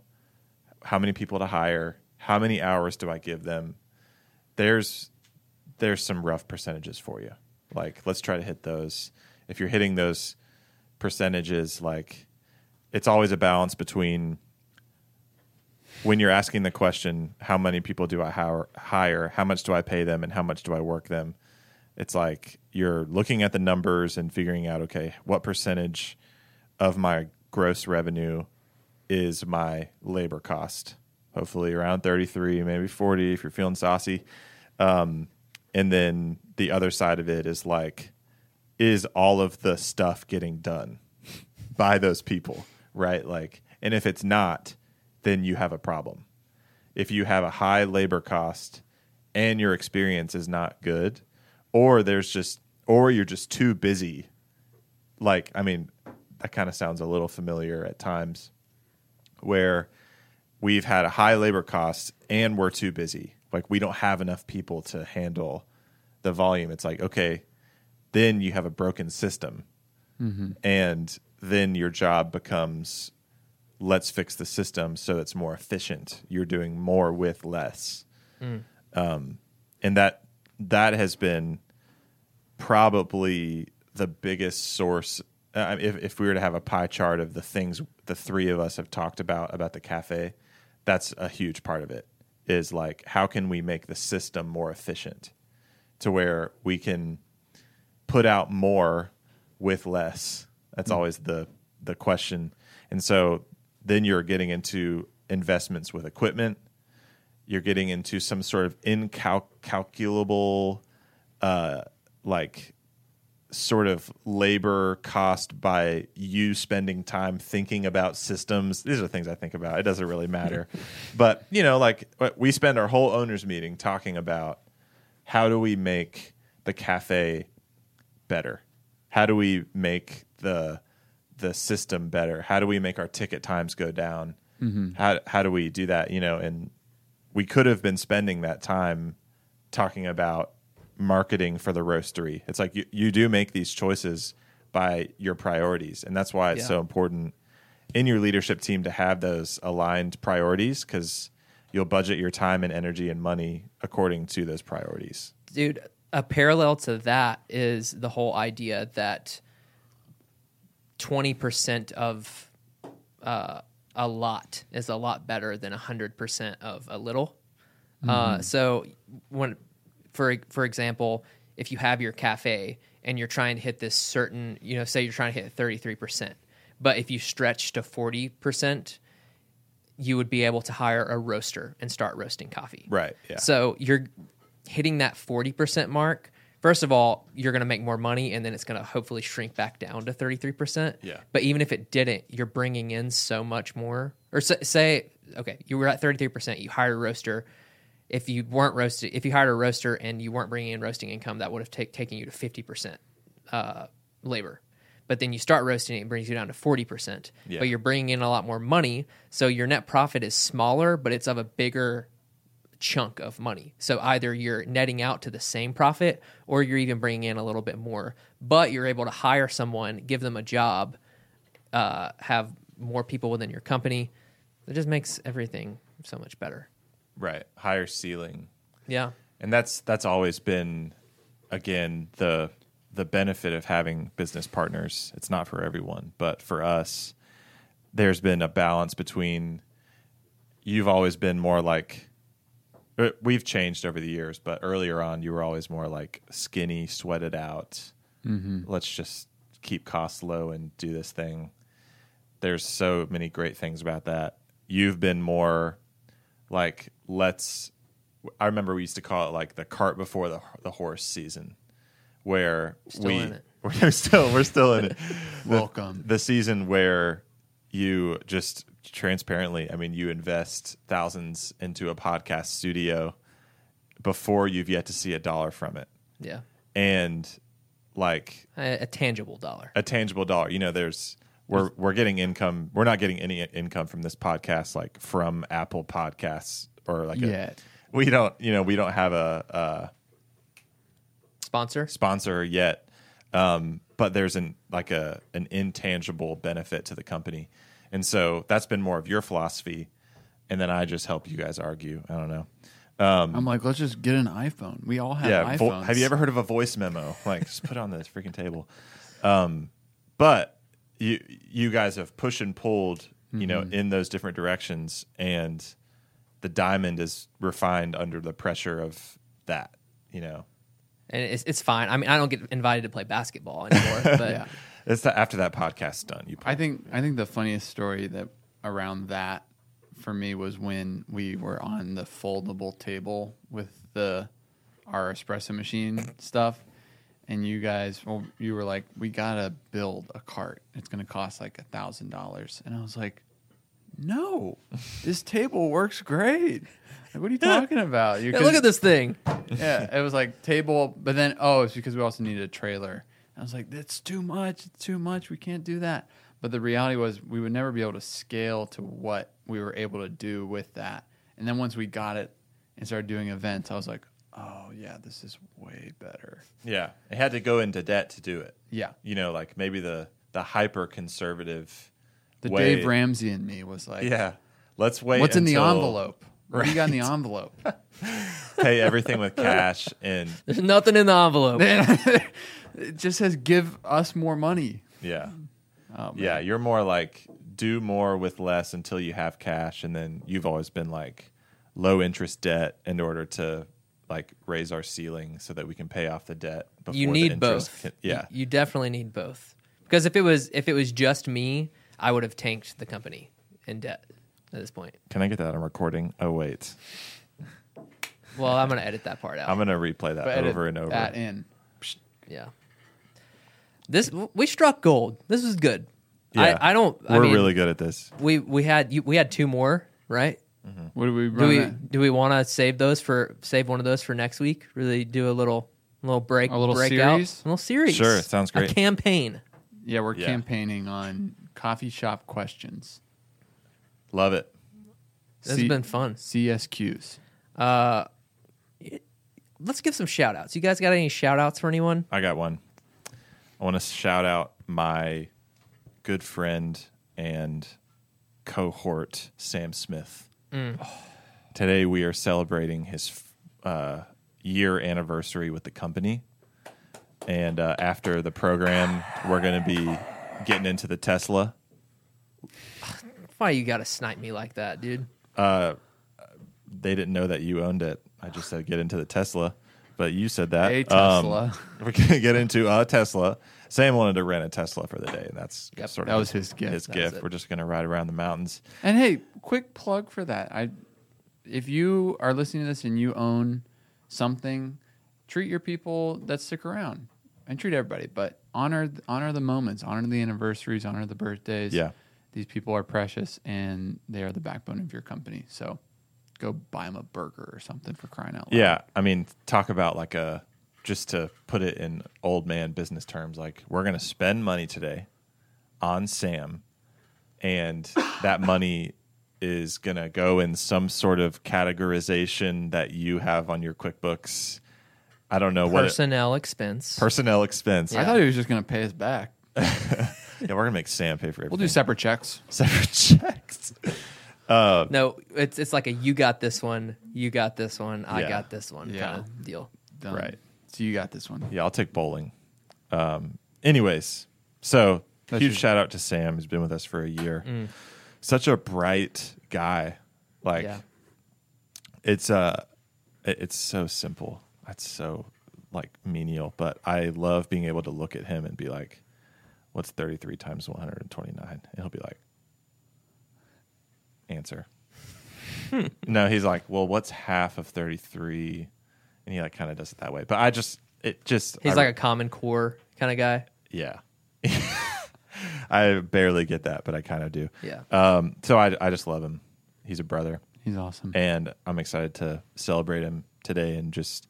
how many people to hire? How many hours do I give them? There's there's some rough percentages for you. Like, let's try to hit those. If you're hitting those percentages, like, it's always a balance between when you're asking the question, how many people do I hire, hire? How much do I pay them? And how much do I work them? It's like you're looking at the numbers and figuring out, okay, what percentage of my gross revenue is my labor cost? Hopefully around 33, maybe 40 if you're feeling saucy. Um, and then the other side of it is like, is all of the stuff getting done by those people, right? Like, and if it's not, then you have a problem. If you have a high labor cost and your experience is not good, or there's just, or you're just too busy. Like, I mean, that kind of sounds a little familiar at times where we've had a high labor cost and we're too busy. Like, we don't have enough people to handle the volume. It's like, okay, then you have a broken system. And then your job becomes let's fix the system so it's more efficient. You're doing more with less. Um, and that that has been probably the biggest source. Uh, if, if we were to have a pie chart of the things the three of us have talked about about the cafe, that's a huge part of it. Is like how can we make the system more efficient to where we can put out more with less. That's always the the question. And so then you're getting into investments with equipment. You're getting into some sort of incalculable, uh, like sort of labor cost by you spending time thinking about systems. These are things I think about. It doesn't really matter. *laughs* but, you know, like uh, we spend our whole owners meeting talking about how do we make the cafe better? How do we make the the system better? How do we make our ticket times go down? Mm-hmm. How how do we do that? You know, and we could have been spending that time talking about marketing for the roastery. It's like you, you do make these choices by your priorities, and that's why it's
Yeah.
so important in your leadership team to have those aligned priorities because you'll budget your time and energy and money according to those priorities.
dude a parallel to that is the whole idea that 20% of uh, a lot is a lot better than 100% of a little Uh, so when, for for example, if you have your cafe and you're trying to hit this certain, you know, say you're trying to hit 33%, but if you stretch to 40%, you would be able to hire a roaster and start roasting coffee.
Right, yeah.
So you're hitting that 40% mark. First of all, you're going to make more money and then it's going to hopefully shrink back down to 33%.
Yeah.
But even if it didn't, you're bringing in so much more. Or say, say okay, you were at 33%, you hire a roaster. If you weren't roasted, if you hired a roaster and you weren't bringing in roasting income, that would have take, taken you to 50% uh, labor. But then you start roasting it, it brings you down to 40%.
Yeah.
But you're bringing in a lot more money. So your net profit is smaller, but it's of a bigger chunk of money. So either you're netting out to the same profit or you're even bringing in a little bit more, but you're able to hire someone, give them a job, uh, have more people within your company. It just makes everything so much better.
Right. Higher ceiling.
Yeah.
And that's that's always been again the the benefit of having business partners. It's not for everyone, but for us there's been a balance between you've always been more like uh, we've changed over the years, but earlier on you were always more like skinny, sweated out. Let's just keep costs low and do this thing. There's so many great things about that. You've been more like let's I remember we used to call it like the cart before the the horse season, where
Still
we
in it. *laughs*
we're still we're still in it. *laughs* The-
Welcome.
the season where you just transparently, I mean, you invest thousands into a podcast studio before you've yet to see a dollar from it,
Yeah.
and like
A, a tangible dollar.
a tangible dollar. You know, there's we're we're getting income. We're not getting any income from this podcast, like from Apple Podcasts or like a, we don't. You know, we don't have a,
Sponsor?
a sponsor yet, um, but there's an like a an intangible benefit to the company, and so that's been more of your philosophy, and then I just help you guys argue. I don't know.
I'm like, let's just get an iPhone. We all have
yeah. vo- have you ever heard of a voice memo? Like, just put it on this freaking table. Um, but you you guys have pushed and pulled, you know,
Mm-hmm.
in those different directions, and the diamond is refined under the pressure of that. You know,
And it's, it's fine. I mean, I don't get invited to play basketball anymore, *laughs* but
Yeah.
it's the, after that podcast's done. You
I think I think the funniest story that around that for me was when we were on the foldable table with the our espresso machine stuff and you guys well you were like we gotta build a cart it's gonna cost like a thousand dollars and i was like no this table works great like, what are you *laughs* talking about you
Hey, look at this thing.
yeah, it was like table, but then oh, it's because we also needed a trailer. I was like, that's too much. It's too much. We can't do that. But the reality was, we would never be able to scale to what we were able to do with that. And then once we got it and started doing events, I was like, oh yeah, this is way better.
yeah, it had to go into debt to do it.
Yeah,
You know, like maybe the the hyper conservative.
The
way,
Dave Ramsey in me was like,
Yeah, let's wait.
what's in the
until-
envelope? What do you got in the envelope? *laughs*
Pay everything with cash and
There's nothing in the envelope. *laughs*
it just says give us more money.
yeah.
Oh, man.
Yeah, you're more like do more with less until you have cash, and then you've always been like low interest debt in order to like raise our ceiling so that we can pay off the debt. Before
you need
interest
both.
can- yeah,
You, you definitely need both. Because if it was if it was just me, I would have tanked the company in debt at this point.
can I get that on recording? Oh wait,
Well, I'm gonna edit that part out.
I'm gonna replay that
But edit
over and over.
That in.
yeah. This we struck gold. This was good.
Yeah.
I, I don't.
We're
I mean,
really good at this.
We we had you, we had two more, right? Mm-hmm.
What do we
Do
run?
we
at?
do we want to save those for save one of those for next week? Really do a little little break,
A little
breakout,
series?
a little series.
Sure, sounds great.
A campaign.
Yeah, we're
Yeah.
campaigning on coffee shop questions.
Love it.
This
C-
has been fun.
CSQs.
Uh, let's give some shout outs. You guys got any shout outs for anyone?
I got one. I want to shout out my good friend and cohort, Sam Smith. Today we are celebrating his uh, year anniversary with the company. And uh, after the program, we're going to be getting into the Tesla.
Why you got to snipe me like that, dude?
they didn't know that you owned it. I just said get into the Tesla, but you said that.
A
Um,
Tesla. *laughs*
we're gonna get into a Tesla. Sam wanted to rent a Tesla for the day, and that's
Yep.
sort
That
of
was his gift.
His
That
gift. We're just gonna ride around the mountains.
And hey, quick plug for that. I if you are listening to this and you own something, treat your people that stick around. And treat everybody, but honor honor the moments, honor the anniversaries, honor the birthdays.
Yeah.
These people are precious and they are the backbone of your company. So go buy them a burger or something for crying out loud.
Yeah, I mean, talk about like a just to put it in old man business terms, like we're gonna spend money today on Sam, and that money is gonna go in some sort of categorization that you have on your QuickBooks. I don't know what it,
Personnel expense.
personnel expense.
I thought he was just going to pay us back. *laughs*
yeah, we're gonna make Sam pay for everything.
We'll do separate checks.
separate *laughs* checks.
no, it's it's like a you got this one, you got this one, I
Yeah.
got this one
Yeah.
kind of deal.
Done.
Right.
So you got this one.
Yeah, I'll take bowling. Um, anyways, so
That's
huge
your-
shout out to Sam He's been with us for a year. Such a bright guy. Like
yeah.
it's uh it- it's so simple. It's so like menial, but I love being able to look at him and be like, "What's thirty three times one hundred and twenty nine? And he'll be like, "Answer." no, he's like, "Well, what's half of thirty three? And he like kind of does it that way. But I just it just
He's
I-
like a common core kind of guy.
yeah. *laughs* I barely get that, but I kind of do.
Yeah.
Um, so I, I just love him. He's a brother,
He's awesome.
and I'm excited to celebrate him today and just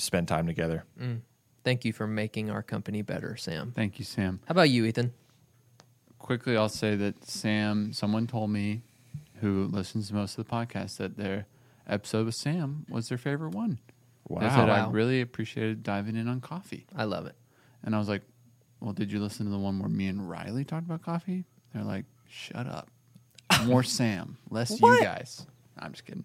spend time together.
Thank you for making our company better, Sam.
Thank you, Sam.
How about you, Ethan?
quickly I'll say that Sam, someone told me who listens to most of the podcast that their episode with Sam was their favorite one. They said I really appreciated diving in on coffee.
I love it.
And I was like, Well, did you listen to the one where me and Riley talked about coffee? They're like, Shut up. More *laughs* Sam, less
What?
you guys. I'm just kidding.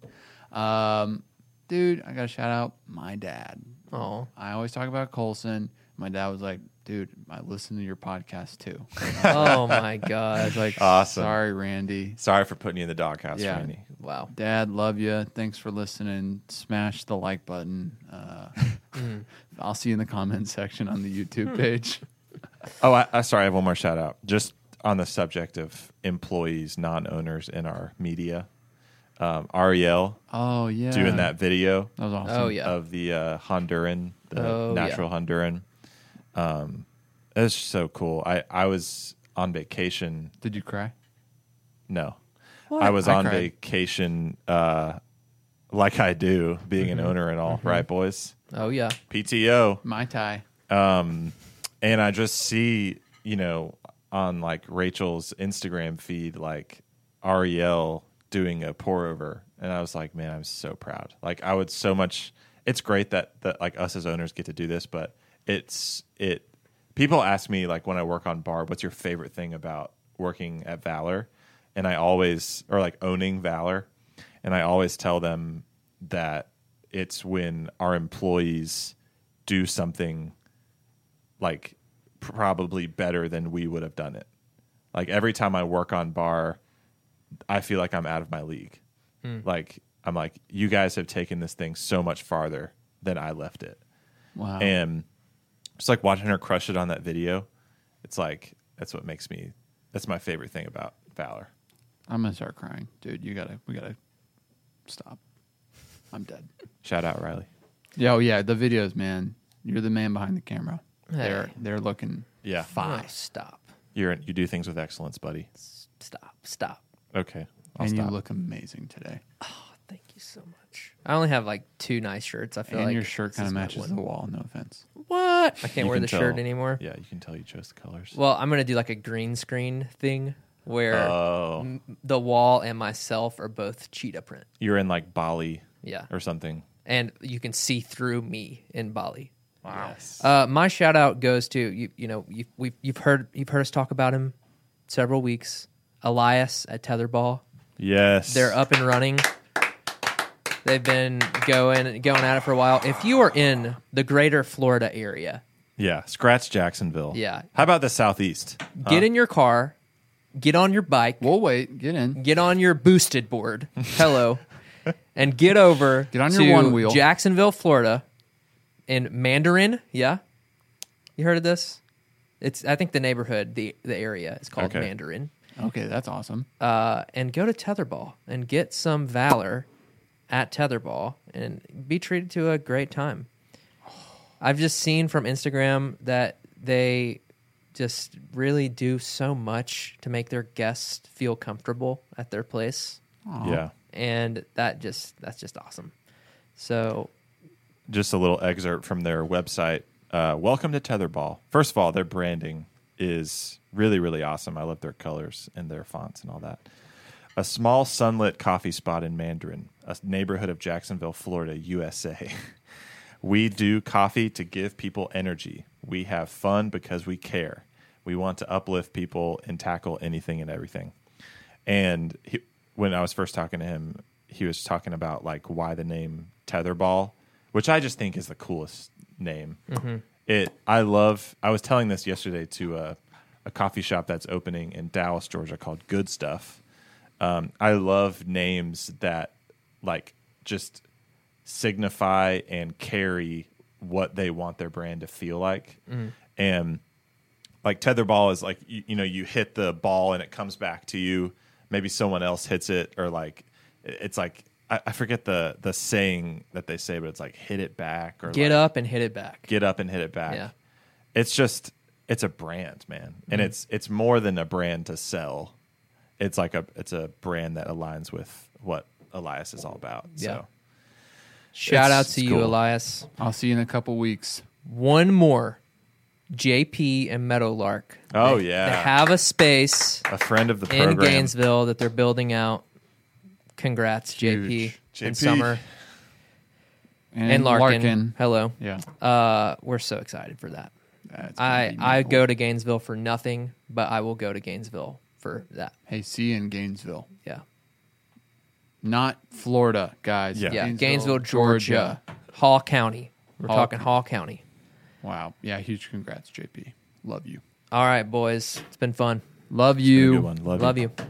Um, dude, I gotta shout out my dad.
Oh,
I always talk about Colson. My dad was like, dude, I listen to your podcast too. *laughs*
oh my
I
gosh!
was like,
Awesome.
sorry, Randy.
Sorry for putting you in the doghouse,
Yeah.
Randy.
Wow.
Dad, love you. Thanks for listening. Smash the like button. Uh, *laughs* *laughs* I'll see you in the comment section on the YouTube page.
Oh, I, I sorry. I have one more shout out. Just on the subject of employees, non-owners in our media. Um, Ariel
Oh yeah,
doing that video
That was awesome.
Oh yeah.
of the uh, Honduran, the
Oh, yeah.
natural Honduran. Um, it's so cool. I I was on vacation.
Did you cry?
No, I was
I
on
cried.
vacation, uh, like I do, being
Mm-hmm.
an owner and all. Right, boys?
Oh yeah.
PTO.
My tie.
Um, and I just see, you know, on like Rachel's Instagram feed, like Ariel doing a pour over, and I was like, man, I'm so proud. Like, I would so much. It's great that that like us as owners get to do this, but it's it. People ask me like when I work on bar, what's your favorite thing about working at Valor? And I always or like owning Valor, and I always tell them that it's when our employees do something like probably better than we would have done it. Like every time I work on bar, I feel like I'm out of my league. Hmm. Like I'm like you guys have taken this thing so much farther than I left it.
Wow.
And just like watching her crush it on that video, it's like that's what makes me that's my favorite thing about Valor.
I'm gonna start crying, dude. You gotta, we gotta stop. I'm dead.
Shout out Riley.
Yeah, oh yeah, the videos, man. You're the man behind the camera. They're they're looking
Yeah.
Fine,
stop.
You're you do things with excellence, buddy.
S- Stop. Stop.
Okay. I'll
and
stop.
you look amazing today.
Oh, thank you so much. I only have like two nice shirts. I feel
And
like
your shirt kind of matches
one.
the wall. No offense.
What? I can't
You
wear
can
the
tell-
shirt anymore.
Yeah, you can tell you chose the colors.
Well, I'm gonna do like a green screen thing where
oh,
m- the wall and myself are both cheetah print.
you're in like Bali
Yeah,
or something.
and you can see through me in Bali.
Yes.
Uh, my shout out goes to you. You know, you've we've, you've heard you've heard us talk about him several weeks. Elias at Tetherball.
yes.
They're up and running. They've been going going at it for a while. If you are in the greater Florida area,
Yeah. Scratch Jacksonville.
Yeah.
How about the southeast?
get in your car, get on your bike,
We'll wait. Get in.
get on your boosted board. *laughs* Hello. and get over
Get on your
to
one wheel.
Jacksonville, Florida, in Mandarin. Yeah, you heard of this? It's I think the neighborhood, the the area is called
Okay.
Mandarin.
Okay, that's awesome.
Uh, and go to Tetherball and get some valor at Tetherball and be treated to a great time. I've just seen from Instagram that they just really do so much to make their guests feel comfortable at their place
Yeah.
and that just that's just awesome. So
just a little excerpt from their website. Uh, welcome to Tetherball. First of all, their branding is really, really awesome. I love their colors and their fonts and all that. A small sunlit coffee spot in Mandarin, a neighborhood of Jacksonville, Florida, USA. *laughs* we do coffee to give people energy. We have fun because we care. We want to uplift people and tackle anything and everything. And he, when I was first talking to him, he was talking about like why the name Tetherball, which I just think is the coolest name. Mm-hmm. It I love. I was telling this yesterday to a, a coffee shop that's opening in Dallas, Georgia, called Good Stuff. Um, I love names that like just signify and carry what they want their brand to feel like, and like tetherball is like you, you know you hit the ball and it comes back to you maybe someone else hits it or like it's like I, I forget the the saying that they say but it's like hit it back or
get
like,
up and hit it back.
get up and hit it back
Yeah.
it's just it's a brand man and
Mm-hmm.
it's it's more than a brand to sell it's like a it's a brand that aligns with what elias is all about
Yeah.
so
Shout out to you,
cool.
Elias.
I'll see you in a couple weeks.
One more. JP and Meadowlark.
Oh,
They-
yeah.
They have a space
a friend of the
in Gainesville that they're building out. Congrats, JP
Huge.
and Summer
And,
and Larkin.
Larkin.
Hello.
Yeah.
Uh, we're so excited for that.
That's
I I go to Gainesville for nothing, but I will go to Gainesville for that.
Hey, see you in Gainesville.
Yeah.
Not Florida, guys.
Yeah.
Yeah. Gainesville, Georgia. Hall County. We're
Hall
talking
Co-
Hall County.
Wow. Yeah, huge congrats, JP. Love you.
All right, boys. It's been fun.
Love
It's been a
you.
Love,
Love
you.
you.